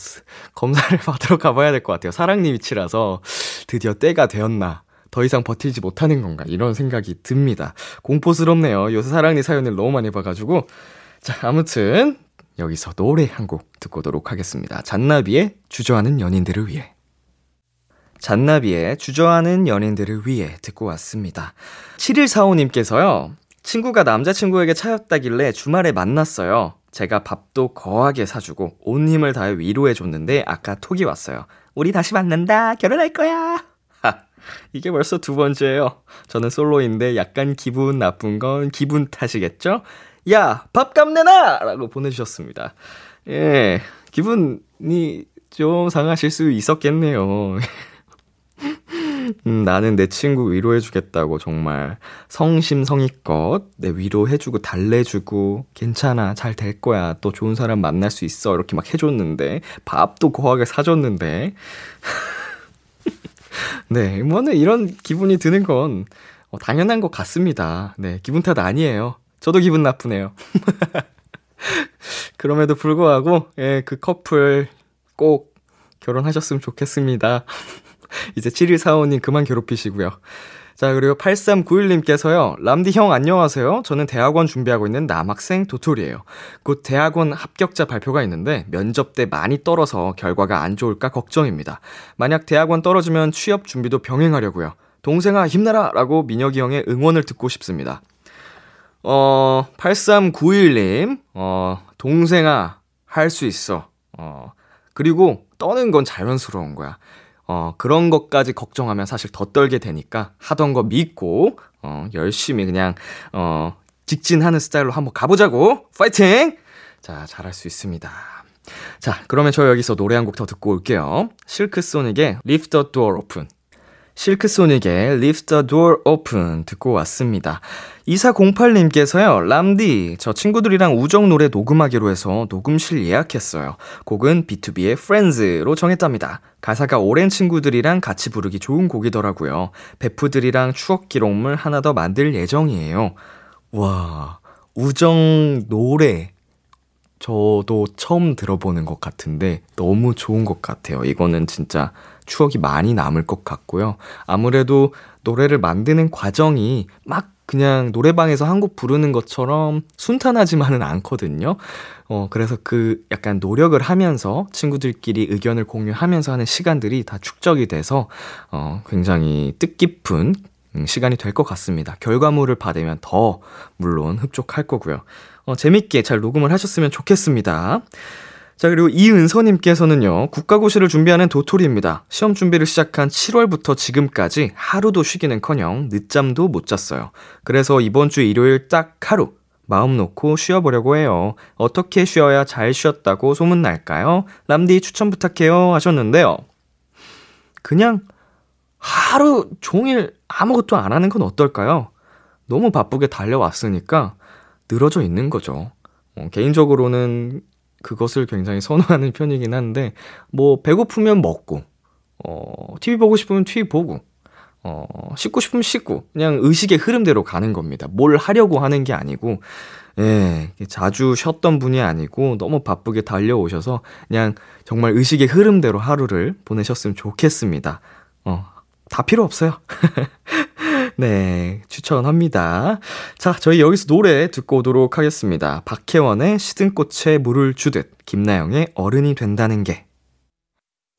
B: 검사를 받으러 가봐야 될 것 같아요. 사랑니 위치라서 드디어 때가 되었나. 더 이상 버티지 못하는 건가. 이런 생각이 듭니다. 공포스럽네요. 요새 사랑니 사연을 너무 많이 봐가지고. 자, 아무튼, 여기서 노래 한 곡 듣고 오도록 하겠습니다. 잔나비의 주저하는 연인들을 위해. 잔나비의 주저하는 연인들을 위해 듣고 왔습니다. 7145님께서요. 친구가 남자친구에게 차였다길래 주말에 만났어요. 제가 밥도 거하게 사주고 온 힘을 다해 위로해줬는데 아까 톡이 왔어요. 우리 다시 만난다. 결혼할 거야. 하, 이게 벌써 두 번째예요. 저는 솔로인데 약간 기분 나쁜 건 기분 탓이겠죠? 야, 밥값 내놔! 라고 보내주셨습니다. 예, 기분이 좀 상하실 수 있었겠네요. 음, 나는 내 친구 위로해주겠다고 정말 성심성의껏 내 위로해주고 달래주고 괜찮아 잘 될 거야 또 좋은 사람 만날 수 있어 이렇게 막 해줬는데 밥도 고하게 사줬는데 네 뭐는 이런 기분이 드는 건 어, 당연한 것 같습니다 네 기분 탓 아니에요 저도 기분 나쁘네요 그럼에도 불구하고 예, 그 커플 꼭 결혼하셨으면 좋겠습니다 이제 7145님 그만 괴롭히시고요. 자, 그리고 8391님께서요. 람디 형 안녕하세요. 저는 대학원 준비하고 있는 남학생 도토리예요. 곧 대학원 합격자 발표가 있는데 면접 때 많이 떨어서 결과가 안 좋을까 걱정입니다. 만약 대학원 떨어지면 취업 준비도 병행하려고요. 동생아 힘내라! 라고 민혁이 형의 응원을 듣고 싶습니다. 어, 8391님, 어, 동생아, 할 수 있어. 어, 그리고 떠는 건 자연스러운 거야. 어, 그런 것까지 걱정하면 사실 더 떨게 되니까 하던 거 믿고, 어, 열심히 그냥, 어, 직진하는 스타일로 한번 가보자고! 파이팅! 자, 잘할 수 있습니다. 자, 그러면 저 여기서 노래 한 곡 더 듣고 올게요. 실크소닉의 Lift the Door Open. 실크소닉의 Lift the Door Open 듣고 왔습니다. 2408님께서요, 람디, 저 친구들이랑 우정 노래 녹음하기로 해서 녹음실 예약했어요. 곡은 B2B의 Friends로 정했답니다. 가사가 오랜 친구들이랑 같이 부르기 좋은 곡이더라고요. 베프들이랑 추억 기록물 하나 더 만들 예정이에요. 와, 우정 노래. 저도 처음 들어보는 것 같은데 너무 좋은 것 같아요. 이거는 진짜 추억이 많이 남을 것 같고요. 아무래도 노래를 만드는 과정이 막 그냥 노래방에서 한 곡 부르는 것처럼 순탄하지만은 않거든요. 어, 그래서 그 약간 노력을 하면서 친구들끼리 의견을 공유하면서 하는 시간들이 다 축적이 돼서, 어, 굉장히 뜻깊은 음, 시간이 될 것 같습니다. 결과물을 받으면 더, 물론 흡족할 거고요. 어, 재밌게 잘 녹음을 하셨으면 좋겠습니다. 자, 그리고 이은서님께서는요, 국가고시를 준비하는 도토리입니다. 시험 준비를 시작한 7월부터 지금까지 하루도 쉬기는 커녕 늦잠도 못 잤어요. 그래서 이번 주 일요일 딱 하루, 마음 놓고 쉬어보려고 해요. 어떻게 쉬어야 잘 쉬었다고 소문날까요? 람디 추천 부탁해요. 하셨는데요. 그냥 하루 종일 아무것도 안 하는 건 어떨까요? 너무 바쁘게 달려왔으니까 늘어져 있는 거죠. 어, 개인적으로는 그것을 굉장히 선호하는 편이긴 한데, 뭐, 배고프면 먹고, 어, TV 보고 싶으면 TV 보고, 어, 씻고 싶으면 씻고, 그냥 의식의 흐름대로 가는 겁니다. 뭘 하려고 하는 게 아니고, 예, 자주 쉬었던 분이 아니고, 너무 바쁘게 달려오셔서, 그냥 정말 의식의 흐름대로 하루를 보내셨으면 좋겠습니다. 어, 다 필요 없어요. 네, 추천합니다. 자, 저희 여기서 노래 듣고 오도록 하겠습니다. 박혜원의 시든 꽃에 물을 주듯, 김나영의 어른이 된다는 게.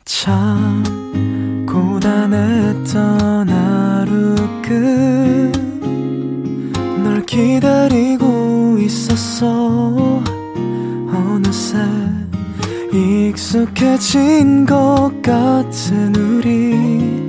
F: 참 고단했던 하루 끝널 기다리고 있었어 어느새 익숙해진 것 같은 우리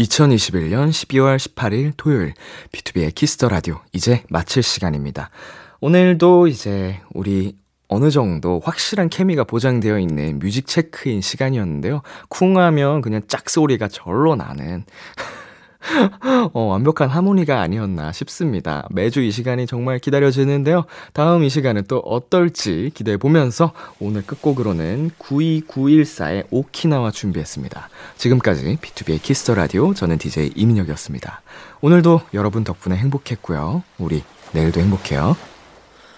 B: 2021년 12월 18일 토요일 B2B의 키스터 라디오 이제 마칠 시간입니다. 오늘도 이제 우리 어느 정도 확실한 케미가 보장되어 있는 뮤직 체크인 시간이었는데요. 쿵하면 그냥 짝소리가 절로 나는 어, 완벽한 하모니가 아니었나 싶습니다. 매주 이 시간이 정말 기다려지는데요. 다음 이 시간은 또 어떨지 기대해 보면서 오늘 끝곡으로는 92914의 오키나와 준비했습니다. 지금까지 B2B의 키스터 라디오 저는 DJ 이민혁이었습니다. 오늘도 여러분 덕분에 행복했고요. 우리 내일도 행복해요.